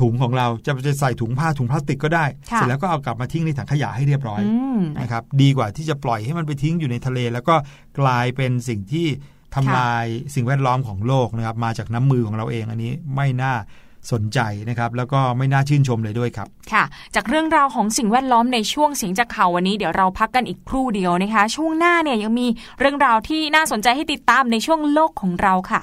A: ถุงของเราจะจะใส่ถุงผ้าถุงพลาสติกก็ได้
B: ค่ะ
A: เสร็จแล้วก็เอากลับมาทิ้งในถังขยะให้เรียบร้อย
B: อืม
A: นะครับดีกว่าที่จะปล่อยให้มันไปทิ้งอยู่ในทะเล แล้วก็กลายเป็นสิ่งที่ทำลายสิ่งแวดล้อมของโลกนะครับ มาจากน้ำมือของเราเองอันนี้ไม่น่าสนใจนะครับแล้วก็ไม่น่าชื่นชมเลยด้วยครับ
B: ค่ะ จากเรื่องราวของสิ่งแวดล้อมในช่วงเสียงจากข่าววันนี้เดี๋ยวเราพักกันอีกครู่เดียวนะคะ ช่วงหน้าเนี่ยยังมีเรื่องราวที่น่าสนใจให้ติดตามในช่วงโลกของเราค่ะ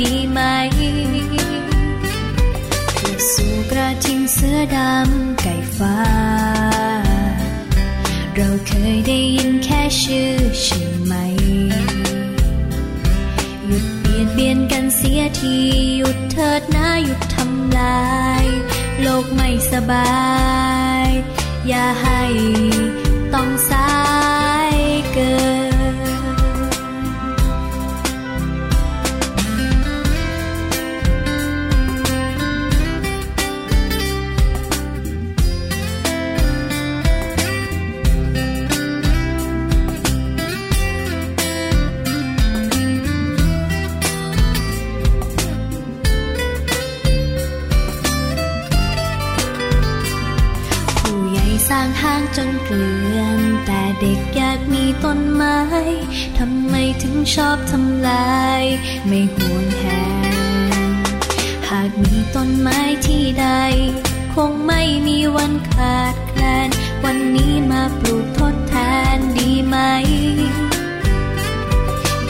D: ดีไหมสู่กระทิงเสือดำไก่ฟ้า เราเคยได้ยินแค่ชื่อใช่ไหม หยุดเบียดเบียนกันเสียทีหยุดเถิดนะหยุดทำลาย โลกไม่สบาย อย่าให้ต้องสายเกิน ทำไมถึงชอบทำลาย ไม่ห่วงแหนหากมีต้นไม้ที่ใด คงไม่มีวันขาดแคลน วันนี้มาปลูกทดแทนดีไหม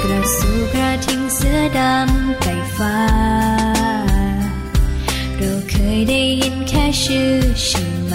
D: กระสูกระทิงเสือดำไก่ฟ้า เราเคยได้ยินแค่ชื่อใช่ไหม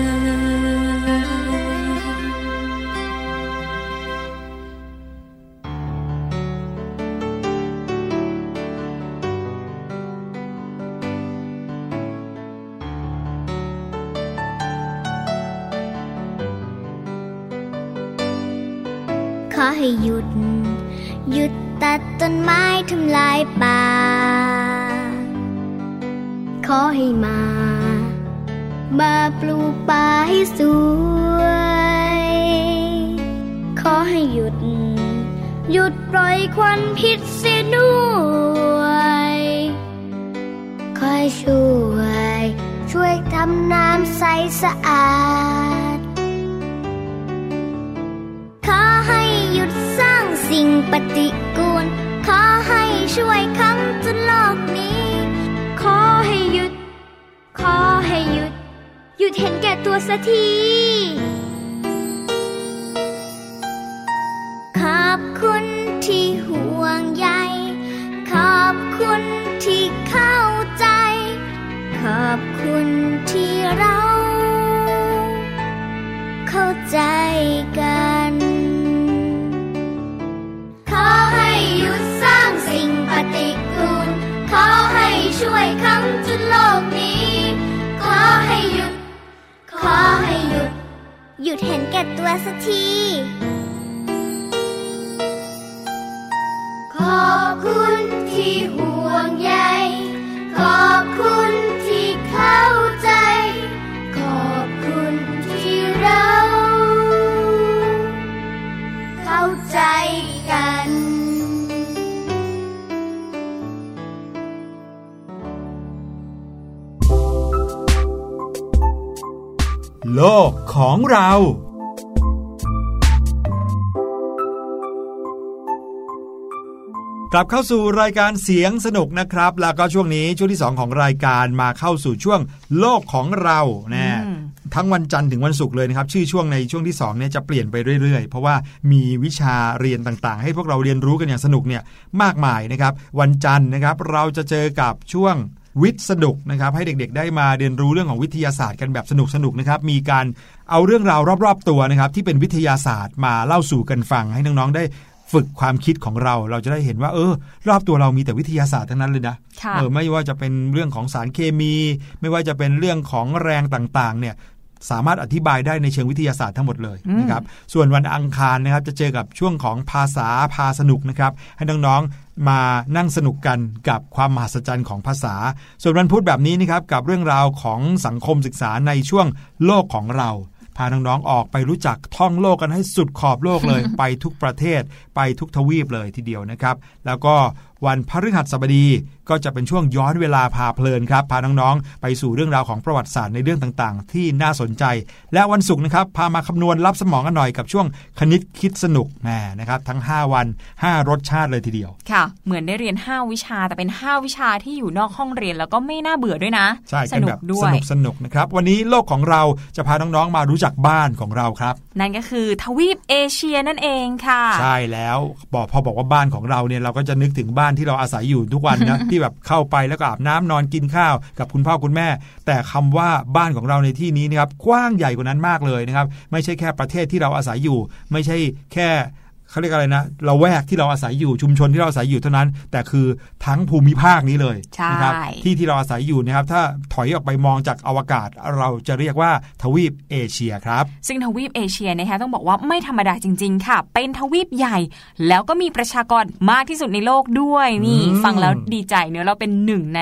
C: ให้หยุด หยุดตัดต้นไม้ทำลายป่า ขอให้มา มาปลูกป่าให้สวย ขอให้หยุด หยุดปล่อยควันพิษเสียด้วยคอยช่วย ช่วยทำน้ำใสสะอาด สิ่งปฏิกูล ขอให้ช่วยคำจุนโลกนี้ ขอให้หยุด ขอให้หยุด หยุดเห็นแก่ตัวสักที ขอบคุณที่ห่วงใย ขอบคุณที่เข้าใจ ขอบคุณที่เรา เข้าใจกัน ช่วยคำจุนโลกนี้ ขอให้หยุด ขอให้หยุด หยุดเห็นแก่ตัวสักที ขอบคุณที่ห่วง
A: โลกของเรา กลับเข้าสู่รายการเสียงสนุกนะครับ แล้วก็ช่วงนี้ช่วงที่ 2 ของรายการมาเข้าสู่ช่วงโลกของเราแนะทั้งวันจันทร์ถึงวันศุกร์เลยนะครับ ชื่อช่วงในช่วงที่2เนี่ยจะเปลี่ยนไปเรื่อยๆ เพราะว่ามีวิชาเรียนต่างๆ ให้พวกเราเรียนรู้กันอย่างสนุกเนี่ยมากมายนะครับ วันจันทร์นะครับเราจะเจอกับช่วง วิทย์สนุกนะครับให้เด็กๆ ได้มาเรียนรู้เรื่องของวิทยาศาสตร์กันแบบสนุกๆนะครับมีการเอาเรื่องราวรอบๆตัวนะครับที่เป็นวิทยาศาสตร์มาเล่าสู่กันฟังให้น้องๆได้ฝึกความคิดของเราเราจะได้เห็นว่า เออ รอบตัวเรามีแต่วิทยาศาสตร์ทั้งนั้นเลยนะ
B: ค่ะ
A: เออไม่ว่าจะเป็นเรื่องของสารเคมี ไม่ว่าจะเป็นเรื่องของแรงต่างๆ เนี่ย สามารถอธิบายได้ในเชิงวิทยาศาสตร์ทั้งหมดเลยนะครับส่วนวันอังคารนะครับจะเจอกับช่วงของภาษาพาสนุกนะครับให้น้องๆมานั่งสนุกกันกับความมหัศจรรย์ของภาษา ส่วนวันพุธแบบนี้นะครับกับเรื่องราวของสังคมศึกษาในช่วงโลกของเราพาน้องๆออกไปรู้จักท่องโลกกันให้สุดขอบโลกเลย ไปทุกประเทศ ไปทุกทวีปเลยทีเดียวนะครับ แล้วก็ วันพฤหัสบดีก็จะเป็นช่วงย้อนเวลาพาเพลินครับพาน้องๆ ไปสู่เรื่องราวของประวัติศาสตร์ในเรื่องต่างๆ ที่น่าสนใจ และวันศุกร์นะครับพามาคำนวณรับสมองกันหน่อยกับช่วงคณิตคิดสนุกแหมนะครับทั้ง 5 วัน 5 รสชาติเลยทีเดียว
B: ค่ะ เหมือนได้เรียน 5 วิชาแต่เป็น 5 วิชาที่อยู่นอกห้องเรียนแล้วก็ไม่น่าเบื่อด้วยนะ
A: ใช่
B: ส
A: กัน
B: นุ
A: แบ
B: ก
A: บ
B: ด้ว
A: ส
B: ย
A: นุกสนุกนะครับวันนี้โลกของเราจะพาน้องๆมารู้จักบ้านของเราครับ
B: นั่นก็คือทวีปเอเชียนั่นเองค่ะ
A: ใช่แล้วบอกพอบอกว่าบ้านของเราเนี่ยเราก็จะนึกถึงบ้านที่เราอาศัยอยู่ทุกวันนะที่แบบเข้าไปแล้วก็อาบน้ำนอนกินข้าวกับคุณพ่อคุณแม่ แต่คำว่าบ้านของเราในที่นี้นะครับกว้างใหญ่กว่านั้นมากเลยนะครับ ไม่ใช่แค่ประเทศที่เราอาศัยอยู่ ไม่ใช่แค่ เขาเรียกอะไรนะเราแวกที่เราอาศัยอยู่ชุมชนที่เราอาศัยอยู่เท่านั้น แต่คือทั้งภูมิภาคนี้เลย
B: ใช่
A: นะครับที่ที่เราอาศัยอยู่นะครับ ถ้าถอยออกไปมองจากอวกาศ เราจะเรียกว่าทวีปเอเชียครับ
B: ซึ่งทวีปเอเชียนะคะต้องบอกว่าไม่ธรรมดาจริง ๆ ค่ะ เป็นทวีปใหญ่ แล้วก็มีประชากรมากที่สุดในโลกด้วยนี่
A: อืม
B: ฟังแล้วดีใจเนอะเราเป็นหนึ่งใน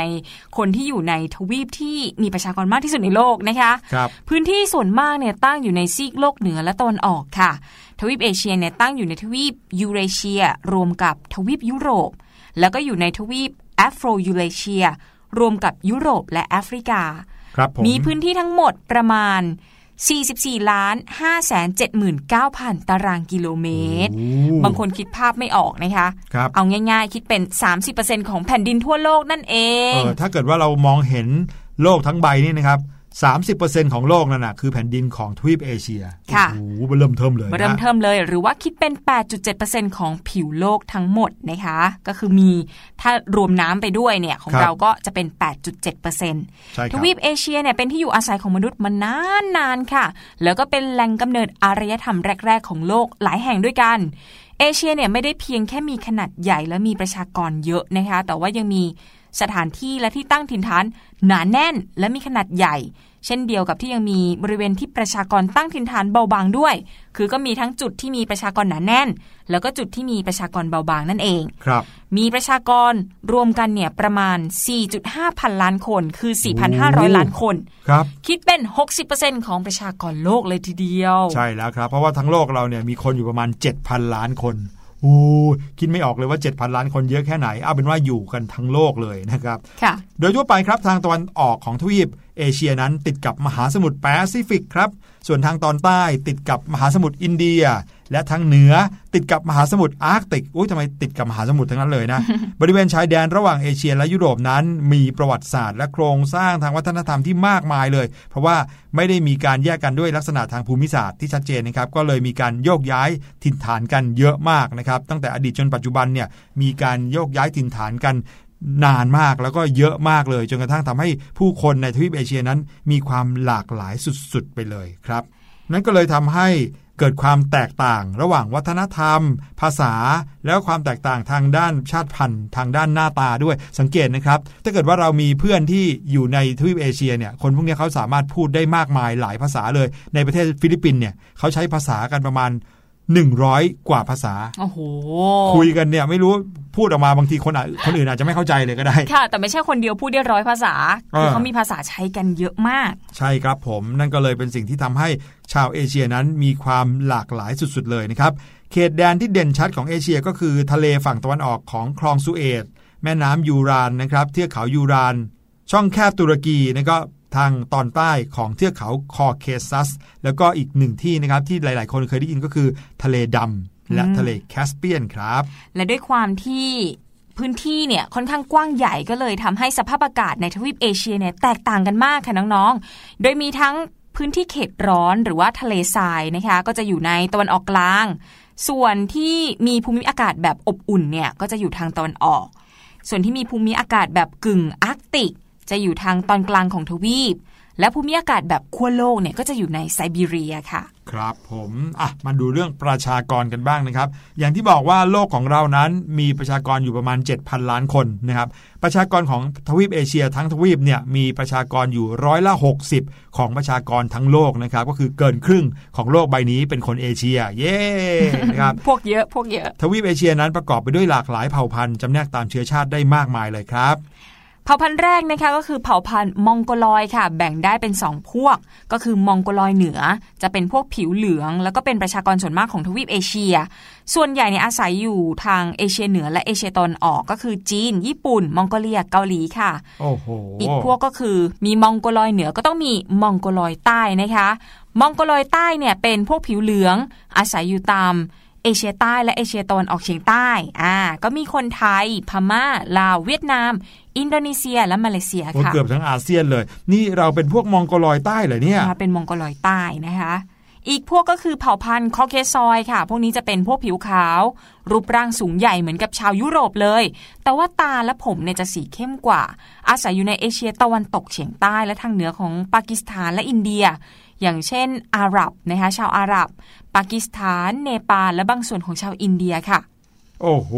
B: คนที่อยู่ในทวีปที่มีประชากรมากที่สุดในโลกนะคะ
A: ครับ
B: พื้นที่ส่วนมากเนี่ยตั้งอยู่ในซีกโลกเหนือและตะวันออกค่ะ ทวีปเอเชียเนี่ยตั้งอยู่ในทวีปยูเรเชีย รวมกับทวีปยุโรป แล้วก็อยู่ในทวีปแอฟโรยูเรเชีย รวมกับยุโรปและแอฟริกา
A: ครับผม
B: มีพื้นที่ทั้งหมดประมาณ 44 ล้าน5แสน79,000 ตารางกิโลเมตร
A: โอ้
B: บางคนคิดภาพไม่ออกนะคะ
A: ครับ
B: เอาง่ายๆ คิดเป็น 30%ของแผ่นดินทั่วโลกนั่นเอ
A: เองอถ้าเกิดว่าเรามองเห็นโลกทั้งใบนี่นะครับ 30%ของโลกนั่นนะคือแผ่นดินของทวีปเอเชีย
B: ค่ะ
A: โอ้โหเริ่มเทิมเลยนะ
B: เริ่มเทิมเลย หรือว่าคิดเป็น 8.7%ของผิวโลกทั้งหมดนะคะ ก็คือมีถ้ารวมน้ำไปด้วยเนี่ยของ
A: ครับ
B: เราก็จะเป็น 8.7%
A: ใช่ค
B: ท
A: รับ
B: วีปเอเชียเนี่ยเป็นที่อยู่อาศัยของมนุษย์มานานนานๆค่ะ แล้วก็เป็นแหล่งกำเนิดอารยธรรมแรก ๆ ของโลกหลายแห่งด้วยกันเอเชียเนี่ยไม่ได้เพียงแค่มีขนาดใหญ่และมีประชากรเยอะนะคะ แต่ว่ายังมี สถานที่และที่ตั้งถิ่นฐานหนาแน่นและมีขนาดใหญ่ เช่นเดียวกับที่ยังมีบริเวณที่ประชากรตั้งถิ่นฐานเบาบางด้วย คือก็มีทั้งจุดที่มีประชากรหนาแน่น แล้วก็จุดที่มีประชากรเบาบางนั่นเอง
A: ครับ
B: มีประชากรรวมกันเนี่ยประมาณ 4.5 พันล้านคน คือ 4,500 ล้านคน
A: ครับ
B: คิดเป็น 60%ของประชากรโลกเลยทีเดียว
A: ใช่แล้วครับ เพราะว่าทั้งโลกเราเนี่ยมีคนอยู่ประมาณ 7,000 ล้านคนโอ้คิดไม่ออกเลยว่า 7,000 ล้านคนเยอะแค่ไหน เอาเป็นว่าอยู่กันทั้งโลกเลยนะครับ
B: ค่ะ
A: โดยทั่วไปครับทางตะวันออกของทวีป เอเชียนั้นติดกับมหาสมุทรแปซิฟิกครับ ส่วนทางตอนใต้ติดกับมหาสมุทรอินเดีย และทางเหนือติดกับมหาสมุทรอาร์กติกอุ้ยทำไมติดกับมหาสมุทรทั้งนั้นเลยนะ บริเวณชายแดนระหว่างเอเชียและยุโรปนั้น มีประวัติศาสตร์และโครงสร้างทางวัฒนธรรมที่มากมายเลย เพราะว่าไม่ได้มีการแยกกันด้วยลักษณะทางภูมิศาสตร์ที่ชัดเจนนะครับ ก็เลยมีการโยกย้ายถิ่นฐานกันเยอะมากนะครับ ตั้งแต่อดีตจนปัจจุบันเนี่ยมีการโยกย้ายถิ่นฐานกันนานมากแล้วก็เยอะมากเลย จนกระทั่งทำให้ผู้คนในทวีปเอเชียนั้น มีความหลากหลายสุดๆไปเลยครับ นั่นก็เลยทำให้ เกิดความแตกต่างระหว่างวัฒนธรรม ภาษา แล้วความแตกต่างทางด้านชาติพันธุ์ ทางด้านหน้าตาด้วยสังเกตนะครับ ถ้าเกิดว่าเรามีเพื่อนที่อยู่ในทวีปเอเชียเนี่ยคนพวกนี้เขาสามารถพูดได้มากมายหลายภาษาเลย ในประเทศฟิลิปปินส์เนี่ยเขาใช้ภาษากันประมาณ 100 กว่าภาษา
B: โอ้โห
A: คุยกันเนี่ยไม่รู้พูดออกมาบางทีคนอะคนอื่นอาจจะไม่เข้าใจเลยก็ได้
B: ค่ะ แต่ไม่ใช่คนเดียวพูดได้ร้อยภาษาคือ
A: เออ
B: เขามีภาษาใช้กันเยอะมาก
A: ใช่ครับผมนั่นก็เลยเป็นสิ่งที่ทำให้ชาวเอเชียนั้นมีความหลากหลายสุดๆเลยนะครับเขตแดนที่เด่นชัดของเอเชียก็คือทะเลฝั่งตะวันออกของคลองสุเอตแม่น้ำยูรานนะครับเทือกเขายูราน ช่องแคบตุรกีนะก็ ทางตอนใต้ของเทือกเขาคอเคซัส แล้วก็อีกหนึ่งที่นะครับที่หลาย ๆ คนเคยได้ยินก็คือทะเลดำและทะเลแคสเปียนครับ
B: และด้วยความที่พื้นที่เนี่ยค่อนข้างกว้างใหญ่ก็เลยทำให้สภาพอากาศในทวีปเอเชียเนี่ยแตกต่างกันมากค่ะน้องๆ โดยมีทั้งพื้นที่เขตร้อนหรือว่าทะเลทรายนะคะ ก็จะอยู่ในตะวันออกกลาง ส่วนที่มีภูมิอากาศแบบอบอุ่นเนี่ยก็จะอยู่ทางตะวันออก ส่วนที่มีภูมิอากาศแบบกึ่งอาร์กติก จะอยู่ทางตอนกลางของทวีป และภูมิอากาศแบบขั้วโลกเนี่ยก็จะอยู่ในไซบีเรียค่ะ
A: ครับผมอะมาดูเรื่องประชากรกันบ้างนะครับ อย่างที่บอกว่าโลกของเรานั้นมีประชากรอยู่ประมาณ 7,000 ล้านคนนะครับประชากรของทวีปเอเชียทั้งทวีปเนี่ยมีประชากรอยู่ร้อยละ 60 ของประชากรทั้งโลกนะครับก็คือเกินครึ่งของโลกใบนี้เป็นคนเอเชีย เย้นะครับ
B: พวกเยอะพวกเยอะ
A: ทวีปเอเชียนั้นประกอบไปด้วยหลากหลายเผ่าพันธุ์จำแนกตามเชื้อชาติได้มากมายเลยครับ
B: เเผ่าพันธุ์แรกนะคะก็คือเผ่าพันธุ์มองโกลอยด์ค่ะ แบ่งได้เป็น 2 พวก ก็คือมองโกลอยด์เหนือ จะเป็นพวกผิวเหลือง แล้วก็เป็นประชากรส่วนมากของทวีปเอเชีย ส่วนใหญ่เนี่ยอาศัยอยู่ทางเอเชียเหนือและเอเชียตะวันออกก็คือจีน ญี่ปุ่น มองโกเลียเกาหลีค่ะ
A: โอ้โห
B: อีกพวกก็คือมีมองโกลอยด์เหนือก็ต้องมีมองโกลอยด์ใต้นะคะ มองโกลอยด์ใต้เนี่ยเป็นพวกผิวเหลืองอาศัยอยู่ตาม เอเชียใต้และเอเชียตะวันออกเฉียงใต้อ่าก็มีคนไทย พม่า ลาว เวียดนาม อินโดนีเซียและมาเลเซีย
A: โอ้
B: ค่ะ
A: เกือบทั้งอาเซียนเลย นี่เราเป็นพวกมองโกลอยด์ใต้เหรอเนี่ย
B: มาเป็นมองโกลอยด์ใต้นะคะอีกพวกก็คือเผ่าพันธุ์คอเคซอยด์ค่ะ พวกนี้จะเป็นพวกผิวขาว รูปร่างสูงใหญ่เหมือนกับชาวยุโรปเลย แต่ว่าตาและผมเนี่ยจะสีเข้มกว่า อาศัยอยู่ในเอเชียตะวันตกเฉียงใต้และทางเหนือของปากีสถานและอินเดีย อย่างเช่นอาหรับนะคะชาวอาหรับ ปากีสถาน เนปาลและบางส่วนของชาวอินเดียค่ะ
A: โอ้โห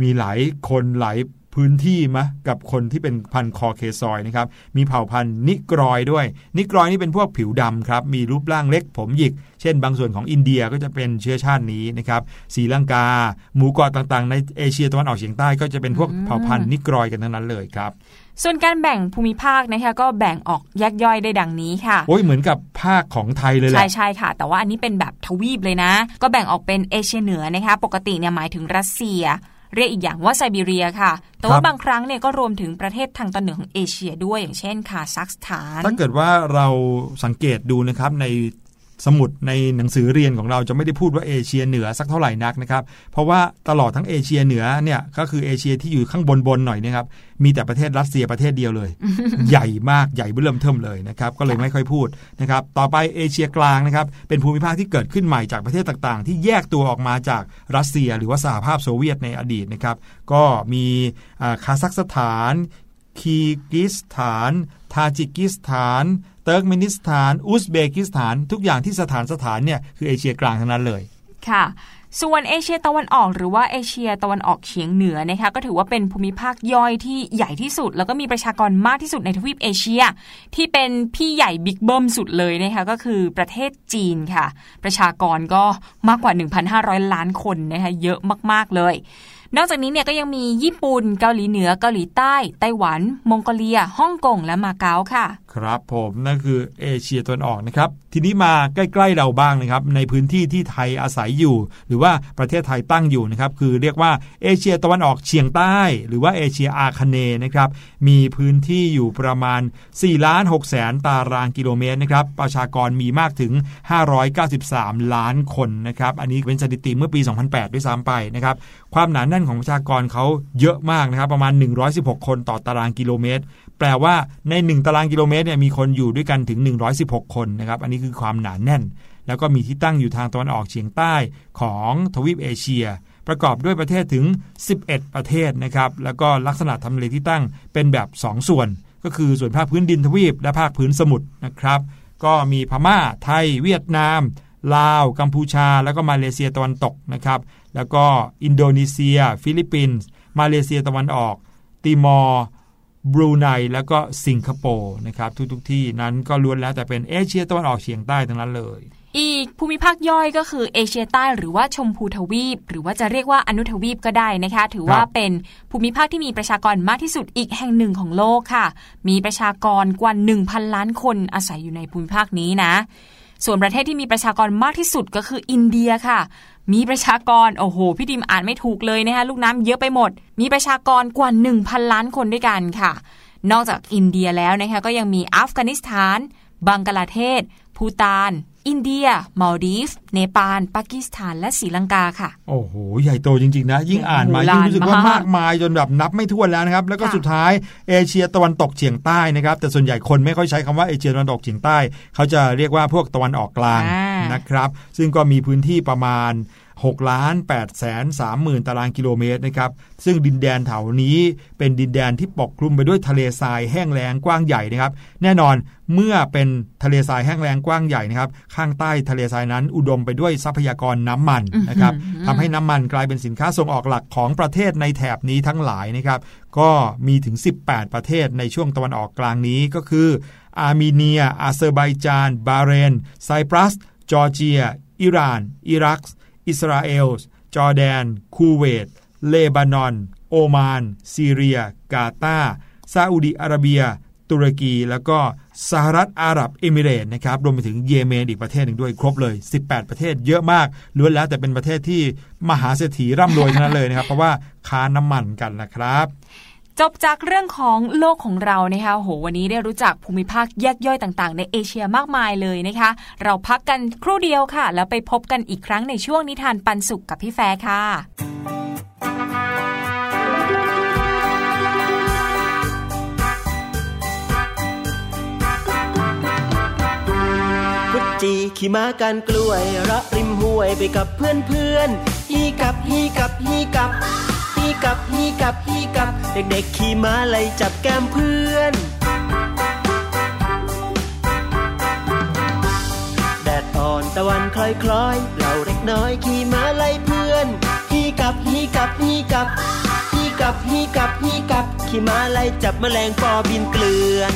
A: มีหลายคนหลายพื้นที่มะกับคนที่เป็นพันธุ์คอเคซอยนะครับ มีเผ่าพันธุ์นิกรอยด้วย นิกรอยนี่เป็นพวกผิวดำครับ มีรูปร่างเล็กผมหยิก เช่นบางส่วนของอินเดียก็จะเป็นเชื้อชาตินี้นะครับศรีลังกา หมู่เกาะต่างๆ ในเอเชียตะวันออกเฉียงใต้ก็จะเป็นพวก
B: อืม
A: เผ่าพันธุ์นิกรอยกันทั้งนั้นเลยครับ
B: ส่วนการแบ่งภูมิภาคนะคะก็แบ่งออกแยกย่อยได้ดังนี้ค่ะ
A: โอ้ยเหมือนกับภาคของไทยเลยแห
B: ใช่
A: ละ
B: ใช่ค่ะ แต่ว่าอันนี้เป็นแบบทวีปเลยนะ ก็แบ่งออกเป็นเอเชียเหนือนะคะปกติเนี่ยหมายถึงรัสเซียเรียกอีกอย่างว่าไซบีเรียค่ะ แต่ว่าบางครั้งเนี่ยก็รวมถึงประเทศทางตอนเหนือของเอเชียด้วยอย่างเช่นคาซัคสถาน
A: ถ้าเกิดว่าเราสังเกตดูนะครับใน สมุดในหนังสือเรียนของเราจะไม่ได้พูดว่าเอเชียเหนือสักเท่าไหร่นักนะครับ เพราะว่าตลอดทั้งเอเชียเหนือเนี่ยก็คือเอเชียที่อยู่ข้างบนบนๆหน่อยนะครับ มีแต่ประเทศรัสเซียประเทศเดียวเลย ใหญ่มากใหญ่เบิ่มเทิมเลยนะครับก็เลยไม่ค่อยพูดนะครับต่อไปเอเชียกลางนะครับเป็นภูมิภาคที่เกิดขึ้นใหม่จากประเทศต่างๆ ที่แยกตัวออกมาจากรัสเซีย หรือว่าสหภาพโซเวียตในอดีตนะครับก็มีคาซัคสถาน คีร์กิสถาน ทาจิกิสถาน เติร์กเมนิสถาน อุซเบกิสถาน ทุกอย่างที่สถานสถานเนี่ยคือเอเชียกลางทั้งนั้นเลย
B: ค่ะส่วนเอเชียตะวันออกหรือว่าเอเชียตะวันออกเฉียงเหนือนะคะก็ถือว่าเป็นภูมิภาคย่อยที่ใหญ่ที่สุด แล้วก็มีประชากรมากที่สุดในทวีปเอเชีย ที่เป็นพี่ใหญ่บิ๊กเบิ้มสุดเลยนะคะก็คือประเทศจีนค่ะ ประชากรก็มากกว่า 1,500 ล้านคนนะคะเยอะมากๆเลย นอกจากนี้เนี่ยก็ยังมีญี่ปุ่น เกาหลีเหนือ เกาหลีใต้ ไต้หวัน มองโกเลีย ฮ่องกง และมาเก๊าค่ะ
A: ครับผมนั่นคือเอเชียตะวันออกนะครับ ทีนี้มาใกล้ๆเราบ้างนะครับ ในพื้นที่ที่ไทยอาศัยอยู่ หรือว่าประเทศไทยตั้งอยู่นะครับ คือเรียกว่าเอเชียตะวันออกเฉียงใต้ หรือว่าเอเชียอาคเนย์นะครับ มีพื้นที่อยู่ประมาณ4ล้าน6แสนตารางกิโลเมตรนะครับ ประชากรมีมากถึง 593 ล้านคนนะครับ อันนี้เป็นสถิติเมื่อปี 2008 ด้วยซ้ำไปนะครับ ความหนาแน่นของประชากรเขาเยอะมากนะครับ ประมาณ 116 คนต่อตารางกิโลเมตร แปลว่าใน 1 ตารางกิโลเมตรเนี่ยมีคนอยู่ด้วยกันถึง 116 คนนะครับ อันนี้คือความหนาแน่น แล้วก็มีที่ตั้งอยู่ทางตะวันออกเฉียงใต้ของทวีปเอเชีย ประกอบด้วยประเทศถึง 11 ประเทศนะครับ แล้วก็ลักษณะทำเลที่ตั้งเป็นแบบ 2 ส่วน ก็คือส่วนภาคพื้นดินทวีป และภาคพื้นสมุทรนะครับ ก็มีพม่า ไทย เวียดนามลาว กัมพูชา แล้วก็มาเลเซียตะวันตกนะครับ แล้วก็อินโดนีเซีย ฟิลิปปินส์ มาเลเซียตะวันออก ติมอร์บรูไนแล้วก็สิงคโปร์นะครับทุกๆที่นั้นก็ล้วนแล้วแต่เป็นเอเชียตะวันออกเฉียงใต้ทั้งนั้นเลย
B: อีกภูมิภาคย่อยก็คือเอเชียใต้หรือว่าชมพูทวีป หรือว่าจะเรียกว่าอนุทวีปก็ได้นะคะ ถือว่าเป็นภูมิภาคที่มีประชากรมากที่สุดอีกแห่งหนึ่งของโลกค่ะ มีประชากรกว่า 1,000 ล้านคนอาศัยอยู่ในภูมิภาคนี้นะส่วนประเทศที่มีประชากรมากที่สุดก็คืออินเดียค่ะ มีประชากรโอ้โหพี่ดิมอ่านไม่ถูกเลยนะคะลูกน้ำเยอะไปหมด มีประชากรกว่า 1,000 ล้านคนด้วยกันค่ะ นอกจากอินเดียแล้วนะคะก็ยังมีอัฟกานิสถาน บังกลาเทศ ภูตาน อินเดียมาลดีฟ เนปาลปากีสถานและศรีลังกาค่ะ
A: โอ้โห ใหญ่โตจริง ๆ นะ ยิ่งอ่านมา
B: โอ้โห
A: ยิ่งรู้สึกว่า
B: ล้านมาก
A: มากมายจนแบบนับไม่ถ้วนแล้วนะครับ แล้วก็
B: ค่ะ
A: สุดท้ายเอเชียตะวันตกเฉียงใต้นะครับ แต่ส่วนใหญ่คนไม่ค่อยใช้คำว่าเอเชียตะวันตกเฉียงใต้ เขาจะเรียกว่าพวกตะวันออกกลาง
B: อ่าน
A: นะครับ ซึ่งก็มีพื้นที่ประมาณ6ล้าน8แสน3หมื่นตารางกิโลเมตรนะครับ ซึ่งดินแดนแถวนี้เป็นดินแดนที่ปกคลุมไปด้วยทะเลทรายแห้งแล้งกว้างใหญ่นะครับ แน่นอนเมื่อเป็นทะเลทรายแห้งแล้งกว้างใหญ่นะครับ ข้างใต้ทะเลทรายนั้นอุดมไปด้วยทรัพยากรน้ำมันนะครับ
B: อื้อหือ
A: ทำให้น้ำมันกลายเป็นสินค้าส่งออกหลักของประเทศในแถบนี้ทั้งหลายนะครับก็มีถึง 18 ประเทศในช่วงตะวันออกกลางนี้ก็คือ อาร์เมเนีย อาเซอร์ไบจาน บาห์เรน ไซปรัส จอร์เจีย อิหร่าน อิรัก อิสราเอล จอร์แดน คูเวต เลบานอน โอมาน ซีเรีย กาตาร์ซาอุดิอาระเบีย ตุรกี แล้วก็ สหรัฐอาหรับเอมิเรต์นะครับรวมไปถึงเยเมนอีกประเทศหนึ่งด้วยครบเลย 18 ประเทศเยอะมากล้วนแล้วแต่เป็นประเทศที่มหาเศรษฐีร่ำรวยทั้งนั้นเลยนะครับ เพราะว่าค้าน้ำมันกันนะครับ
B: จบจากเรื่องของโลกของเรานะคะโห วันนี้ได้รู้จักภูมิภาคแยกย่อยต่างๆ ในเอเชียมากมายเลยนะคะ เราพักกันครู่เดียวค่ะ แล้วไปพบกันอีกครั้งในช่วงนิทานปันสุขกับพี่แฟร์ค่ะ
E: จีขี่ม้ากันกล้วยระริมห้วยไปกับเพื่อนเพื่อนฮีกับฮีกับฮีกับฮีกับฮีกับฮีกับ เด็กๆขี่ม้าไล่จับแก้มเพื่อนแดดอ่อนตะวันคล้อยคล้อยๆเราเล็กน้อยขี่ม้าไล่เพื่อนฮีกับฮีกับฮีกับฮีกับฮีกับฮีกับขี่ม้าไล่จับแมลงปอบินเกลื่อน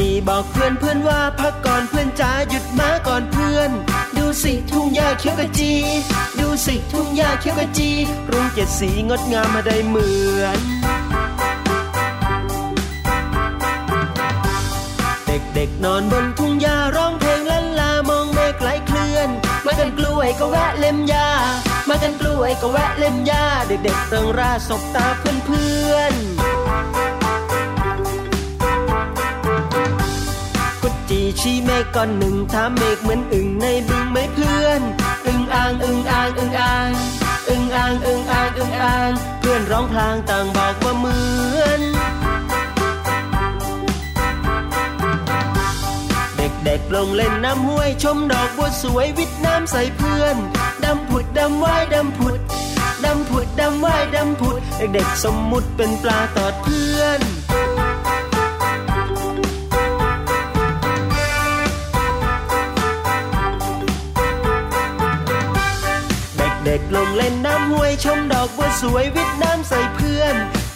E: จีบอกเพื่อนเพื่อนว่าพักก่อนเพื่อนจ๋าหยุดมาก่อนเพื่อน ดูสิทุ่งหญ้าเขียวกะจี ดูสิทุ่งหญ้าเขียวกะจีรุ้งเจ็ดสีงดงามมาได้เหมือนเด็กๆนอนบนทุ่งหญ้าร้องเพลงลันลามองเมฆไหลเคลื่อน มากันกล้วยก็แวะเล่มหญ้ามากันกล้วยก็แวะเล่มหญ้าเด็กๆเริงราสบตาเพื่อนๆ ชี้เมฆก้อนหนึ่งถามเมฆเหมือนอึ่งในบึงไหมเพื่อน อึ่งอ่างอึ่งอ่างอึ่งอ่างอึ่งอ่างอึ่งอ่างอึ่งอ่างเพื่อนร้องพลางต่างบอกว่าเหมือนเด็กๆลงเล่นน้ำห้วยชมดอกบัวสวยวิดน้ำใส่เพื่อนดำผุดดำว่ายดำผุดดำผุดดำว่ายดำผุดเด็กๆสมมุติเป็นปลาตอดเพื่อน ด็กลงเล่นน้ำห้วยชมดอกบัวสวยวิทน้ำใส่เพื่อน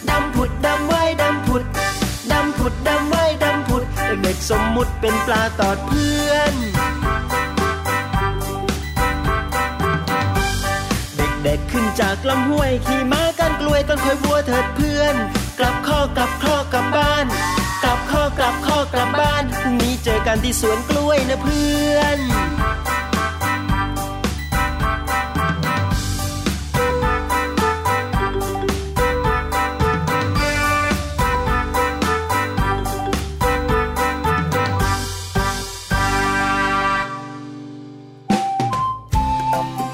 E: ดำผุดดำว่ายดำผุดดำผุดดำว่ายดำผุดเด็กๆสมมุติเป็นปลาตอดเพื่อน เด็กๆขึ้นจากลำห้วยขี่ม้ากันกล้วยต้นคอยบัวเถิดเพื่อน กลับข้อกลับข้อกลับบ้าน กลับข้อกลับข้อกลับบ้านพรุ่งนี้เจอกันที่สวนกล้วยนะเพื่อน
F: Bye.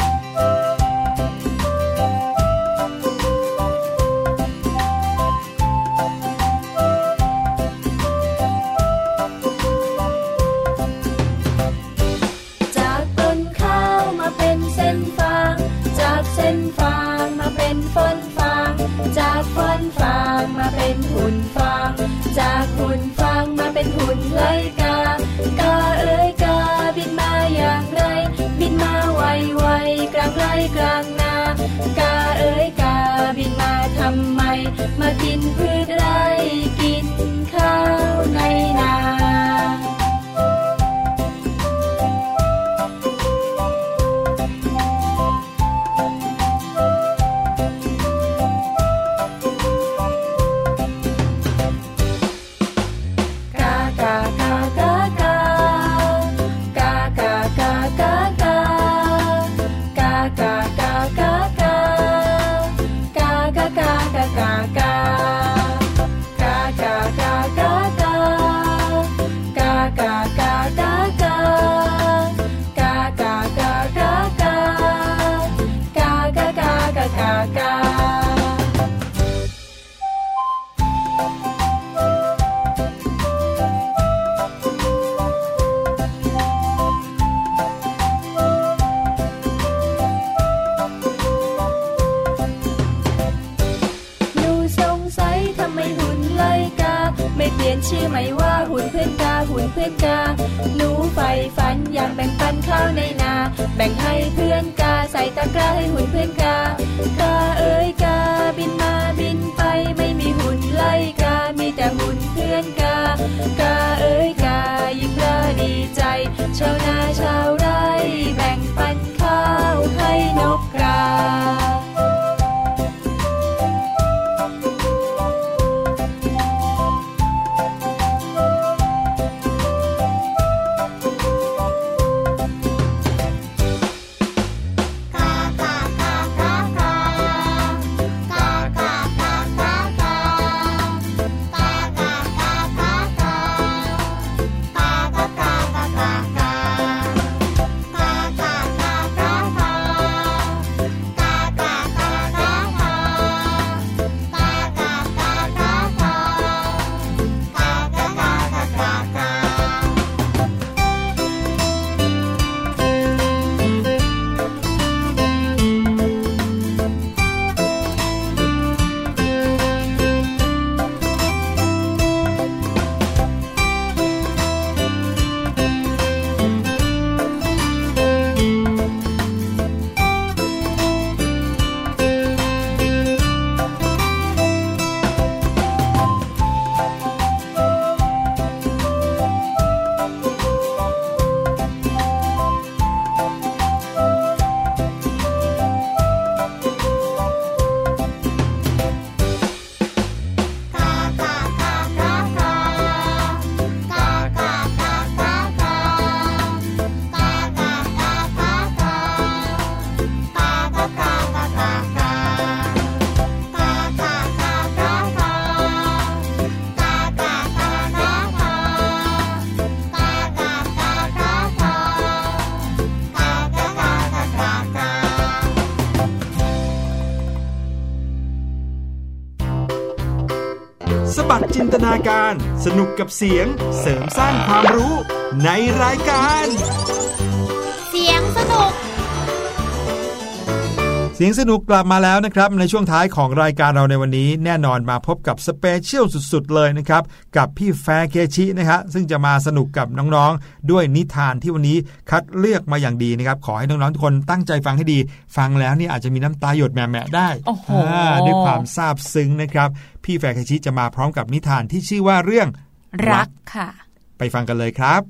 F: so. จินตนาการ
A: สนุกกับเสียง เสริมสร้างความรู้ในรายการ
G: เสียงสนุก เสี
A: ยงสนุกกลับมาแล้วนะครับ ในช่วงท้ายของรายการเราในวันนี้ แน่นอนมาพบกับ special สุดๆ เลยนะครับ กับพี่แฟร์เคชินะฮะซึ่งจะมาสนุกกับน้องๆ ด้วยนิทานที่วันนี้คัดเลือกมาอย่างดีนะครับ ขอให้น้องๆทุกคนตั้งใจฟังให้ดี ฟังแล้วเนี่ยอาจจะมีน้ำตาหยดแหมะๆได้
B: โอ้โห
A: ด้วยความซาบซึ้งนะครับ พี่แฟร์เคชิจะมาพร้อมกับนิทานที่ชื่อว่าเรื่อง
B: รักค่ะ
A: ไปฟังกันเลยครับ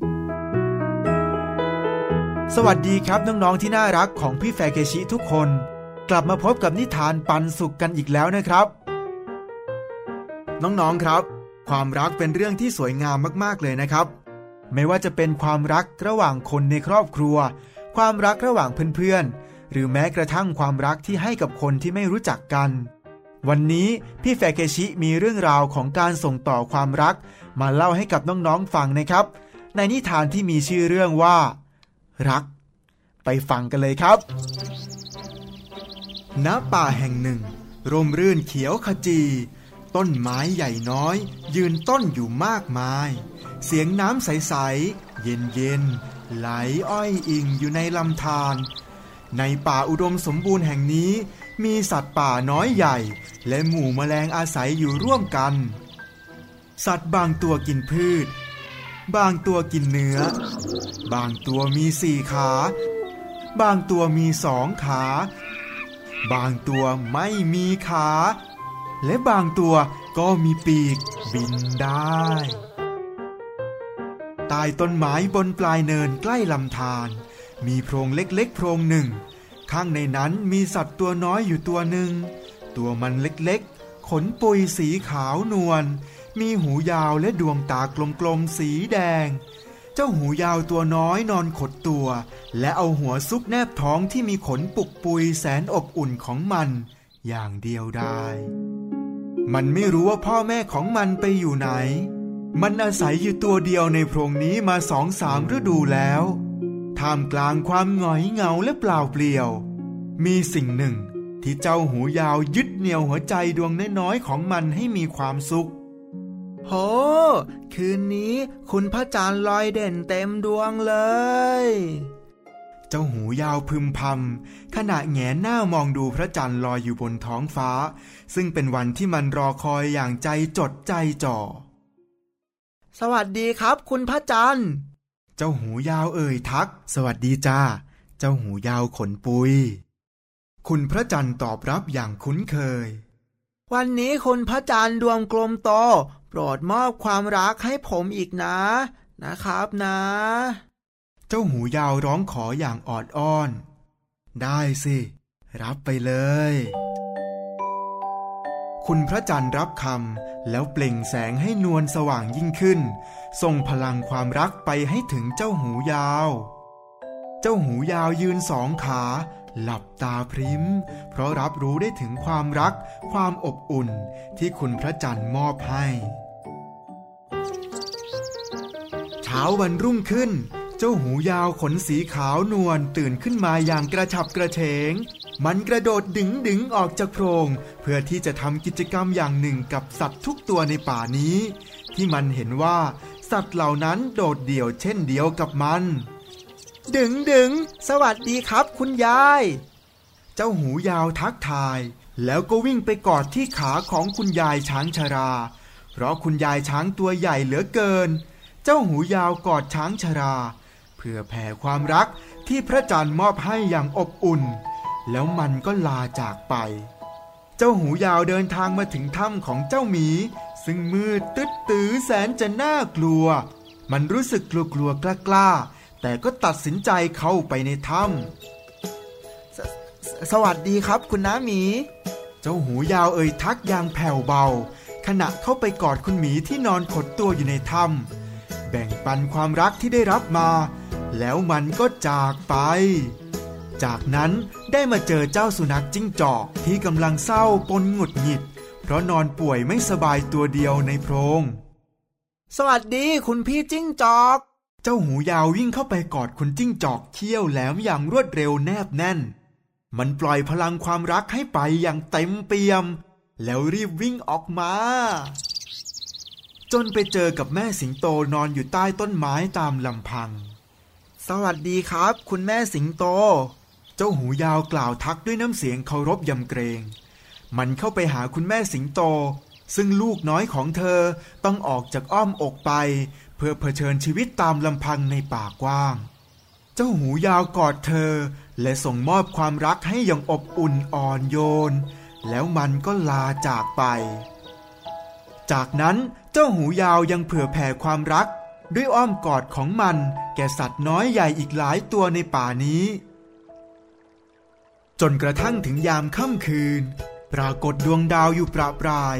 H: สวัสดีครับน้องๆที่น่ารักของพี่แฟร์เคชิทุกคน กลับมาพบกับนิทานปันสุขกันอีกแล้วนะครับ น้องๆครับ ความรักเป็นเรื่องที่สวยงามมากๆเลยนะครับ ไม่ว่าจะเป็นความรักระหว่างคนในครอบครัว ความรักระหว่างเพื่อนๆ หรือแม้กระทั่งความรักที่ให้กับคนที่ไม่รู้จักกัน วันนี้พี่แฟร์เคชิมีเรื่องราวของการส่งต่อความรัก มาเล่าให้กับน้องๆฟังนะครับ ในนิทานที่มีชื่อเรื่องว่า รัก ไปฟังกันเลยครับ ณป่าแห่งหนึ่ง ร่มรื่นเขียวขจี ต้นไม้ใหญ่น้อย ยืนต้นอยู่มากมาย เสียงน้ำใส ๆ เย็นๆไหลอ้อยอิงอยู่ในลำธารในป่าอุดมสมบูรณ์แห่งนี้ มีสัตว์ป่าน้อยใหญ่ และหมู่แมลงอาศัยอยู่ร่วมกัน สัตว์บางตัวกินพืช บางตัวกินเนื้อ บางตัวมีสี่ขา บางตัวมีสองขา บางตัวไม่มีขา และบางตัวก็มีปีกบินได้ใต้ต้นไม้บนปลายเนินใกล้ลำธารมีโพรงเล็กๆโพรงหนึ่ง ข้างในนั้นมีสัตว์ตัวน้อยอยู่ตัวหนึ่ง ตัวมันเล็กๆ ขนปุยสีขาวนวลมีหูยาวและดวงตากลมๆสีแดง เจ้าหูยาวตัวน้อยนอนขดตัว และเอาหัวซุกแนบท้องที่มีขนปุกปุยแสนอบอุ่นของมัน อย่างเดียวได้ มันไม่รู้ว่าพ่อแม่ของมันไปอยู่ไหน มันอาศัยอยู่ตัวเดียวในโพรงนี้มาสองสามฤดูแล้ว ท่ามกลางความหงอยเหงาและเปล่าเปลี่ยว มีสิ่งหนึ่งที่เจ้าหูยาวยึดเหนี่ยวหัวใจดวงน้อยๆของมันให้มีความสุข โห คืนนี้คุณพระจันทร์ลอยเด่นเต็มดวงเลย เจ้าหูยาวพึมพำขณะแงนหน้ามองดูพระจันทร์ลอยอยู่บนท้องฟ้า ซึ่งเป็นวันที่มันรอคอยอย่างใจจดใจจ่อ สวัสดีครับ คุณพระจันทร์ เจ้าหูยาวเอ่ยทัก สวัสดีจ้า เจ้าหูยาวขนปุย คุณพระจันทร์ตอบรับอย่างคุ้นเคย วันนี้คุณพระจันทร์ดวงกลมโต โปรดมอบความรักให้ผมอีกนะ นะครับนะ เจ้าหูยาวร้องขออย่างออดอ้อน ได้สิ รับไปเลย คุณพระจันทร์รับคำแล้วเปล่งแสงให้นวลสว่างยิ่งขึ้น ส่งพลังความรักไปให้ถึงเจ้าหูยาว เจ้าหูยาวยืนสองขา หลับตาพริ้ม เพราะรับรู้ได้ถึงความรัก ความอบอุ่นที่คุณพระจันทร์มอบให้ เช้าวันรุ่งขึ้น เจ้าหูยาวขนสีขาวนวลตื่นขึ้นมาอย่างกระฉับกระเฉง มันกระโดดดึงดึงออกจากโพรง เพื่อที่จะทำกิจกรรมอย่างหนึ่งกับสัตว์ทุกตัวในป่านี้ ที่มันเห็นว่า สัตว์เหล่านั้นโดดเดี่ยวเช่นเดียวกับมัน ดึงดึงสวัสดีครับคุณยาย เจ้าหูยาวทักทาย แล้วก็วิ่งไปกอดที่ขาของคุณยายช้างชรา เพราะคุณยายช้างตัวใหญ่เหลือเกิน เจ้าหูยาวกอดช้างชรา เพื่อแผ่ความรักที่พระจันทร์มอบให้อย่างอบอุ่น แล้วมันก็ลาจากไป เจ้าหูยาวเดินทางมาถึงถ้ำของเจ้าหมี ซึ่งมืดตึ๊ดตื้อแสนจะน่ากลัว มันรู้สึกกลัวกลัวกล้ากล้า แต่ก็ตัดสินใจเข้าไปในถ้ำสสสวัสดีครับคุณน้าหมี เจ้าหูยาวเอ่ยทักอย่างแผ่วเบา ขณะเข้าไปกอดคุณหมีที่นอนขดตัวอยู่ในถ้ำแบ่งปันความรักที่ได้รับมา แล้วมันก็จากไป จากนั้นได้มาเจอเจ้าสุนัขจิ้งจอกที่กำลังเศร้าปนหงุดหงิด เพราะนอนป่วยไม่สบายตัวเดียวในโพรง สวัสดีคุณพี่จิ้งจอก เจ้าหูยาววิ่งเข้าไปกอดคุณจิ้งจอกเขี้ยวแหลมอย่างรวดเร็วแนบแน่น มันปล่อยพลังความรักให้ไปอย่างเต็มเปี่ยม แล้วรีบวิ่งออกมา จนไปเจอกับแม่สิงโตนอนอยู่ใต้ต้นไม้ตามลำพัง สวัสดีครับ คุณแม่สิงโต เจ้าหูยาวกล่าวทักด้วยน้ำเสียงเคารพยำเกรง มันเข้าไปหาคุณแม่สิงโตซึ่งลูกน้อยของเธอต้องออกจากอ้อมอกไป พื่อเผชิญชีวิตตามลำพังในป่ากว้าง เจ้าหูยาวกอดเธอ และส่งมอบความรักให้อย่างอบอุ่นอ่อนโยน แล้วมันก็ลาจากไป จากนั้นเจ้าหูยาวยังเผื่อแผ่ความรัก ด้วยอ้อมกอดของมัน แก่สัตว์น้อยใหญ่อีกหลายตัวในป่านี้ จนกระทั่งถึงยามค่ำคืน ปรากฏดวงดาวอยู่ประปราย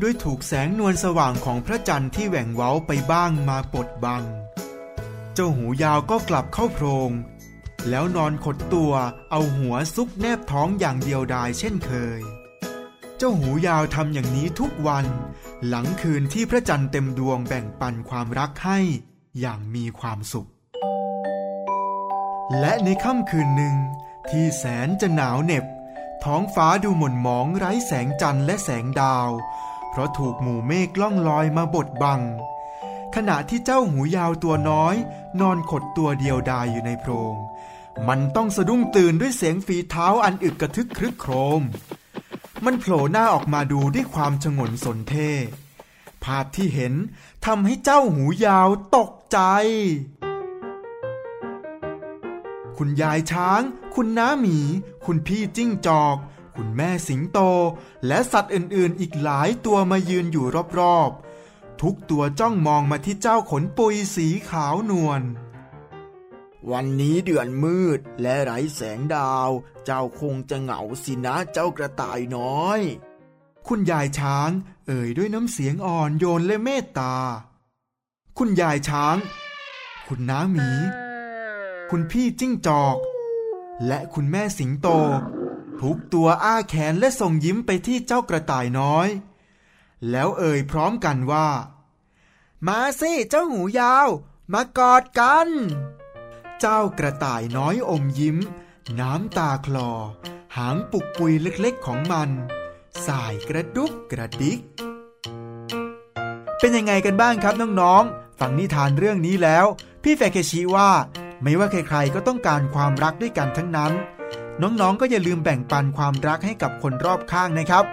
H: ด้วยถูกแสงนวลสว่างของพระจันทร์ที่แหว่งเว้าไปบ้างมาปดบัง เจ้าหูยาวก็กลับเข้าโพรง แล้วนอนขดตัวเอาหัวซุกแนบท้องอย่างเดียวดายเช่นเคย เจ้าหูยาวทำอย่างนี้ทุกวัน หลังคืนที่พระจันทร์เต็มดวงแบ่งปันความรักให้อย่างมีความสุข และในค่ำคืนหนึ่งที่แสนจะหนาวเหน็บ ท้องฟ้าดูหม่นหมองไร้แสงจันทร์และแสงดาว เพราะถูกหมู่เมฆล่องลอยมาบดบัง ขณะที่เจ้าหูยาวตัวน้อย นอนขดตัวเดียวดายอยู่ในโพรง มันต้องสะดุ้งตื่นด้วยเสียงฝีเท้าอันอึกกระทึกครึกโครม มันโผล่หน้าออกมาดูด้วยความชงนสนเท่ ภาพที่เห็นทำให้เจ้าหูยาวตกใจ คุณยายช้าง คุณน้าหมี คุณพี่จิ้งจอก คุณแม่สิงโต และสัตว์อื่นๆ อีกหลายตัวมายืนอยู่รอบๆ ทุกตัวจ้องมองมาที่เจ้าขนปุยสีขาวนวล
I: วันนี้เดือนมืดและไร้แสงดาว เจ้าคงจะเหงาสินะเจ้ากระต่ายน้อย
H: คุณยายช้าง เอ่ยด้วยน้ำเสียงอ่อนโยนและเมตตา คุณยายช้าง คุณน้าหมี คุณพี่จิ้งจอก และคุณแม่สิงโต ทุกตัวอ้าแขนและส่งยิ้มไปที่เจ้ากระต่ายน้อย แล้วเอ่ยพร้อมกันว่า มาสิเจ้าหูยาว มากอดกัน เจ้ากระต่ายน้อยอมยิ้ม น้ำตาคลอ หางปุกปุยเล็กๆของมันสายกระดุกกระดิก เป็นยังไงกันบ้างครับน้องๆ ฟังนิทานเรื่องนี้แล้ว พี่แฟเคชิว่า ไม่ว่าใครๆก็ต้องการความรักด้วยกันทั้งนั้น น้องๆก็อย่าลืมแบ่งปันความรักให้กับคนรอบข้างนะครับ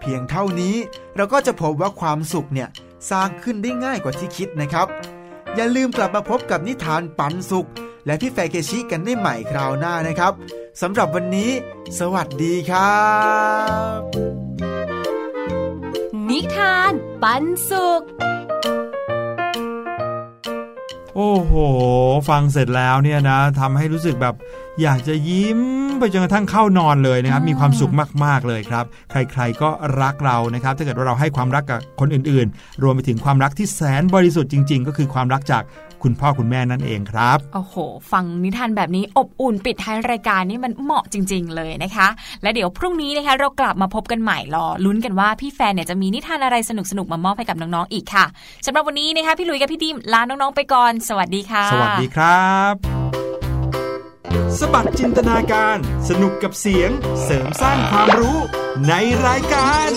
H: เพียงเท่านี้เราก็จะพบว่าความสุขเนี่ยสร้างขึ้นได้ง่ายกว่าที่คิดนะครับ อย่าลืมกลับมาพบกับนิทานปันสุข และพี่แฟเคชิกันได้ใหม่คราวหน้านะครับสำหรับวันนี้ สวัสดีครับ
F: นิทานปันสุข
A: โอ้โห ฟังเสร็จแล้วเนี่ยนะทำให้รู้สึกแบบอยากจะยิ้มไปจนกระทั่งเข้านอนเลยนะครับ มีความสุขมาก ๆ เลยครับ ใคร ๆ ก็รักเรานะครับ ถ้าเกิดว่าเราให้ความรักกับคนอื่น ๆ รวมไปถึงความรักที่แสนบริสุทธิ์จริง ๆ ก็คือความรักจาก คุณพ่อคุณแม่นั่นเองครับ
B: โอ้โห ฟังนิทานแบบนี้อบอุ่นปิดท้ายรายการนี่มันเหมาะจริง ๆ เลยนะคะ และเดี๋ยวพรุ่งนี้นะคะเรากลับมาพบกันใหม่รอลุ้นกันว่าพี่แฟนเนี่ยจะมีนิทานอะไรสนุกๆมามอบให้กับน้องๆอีกค่ะสำหรับวันนี้นะคะพี่ลุยกับพี่ดิมลาน้องๆไปก่อน สวัสดีค่ะ
A: สวัสดีครับสบัดจินตนาการ สนุกกับเสียงเสริมสร้างความรู้ในรายการ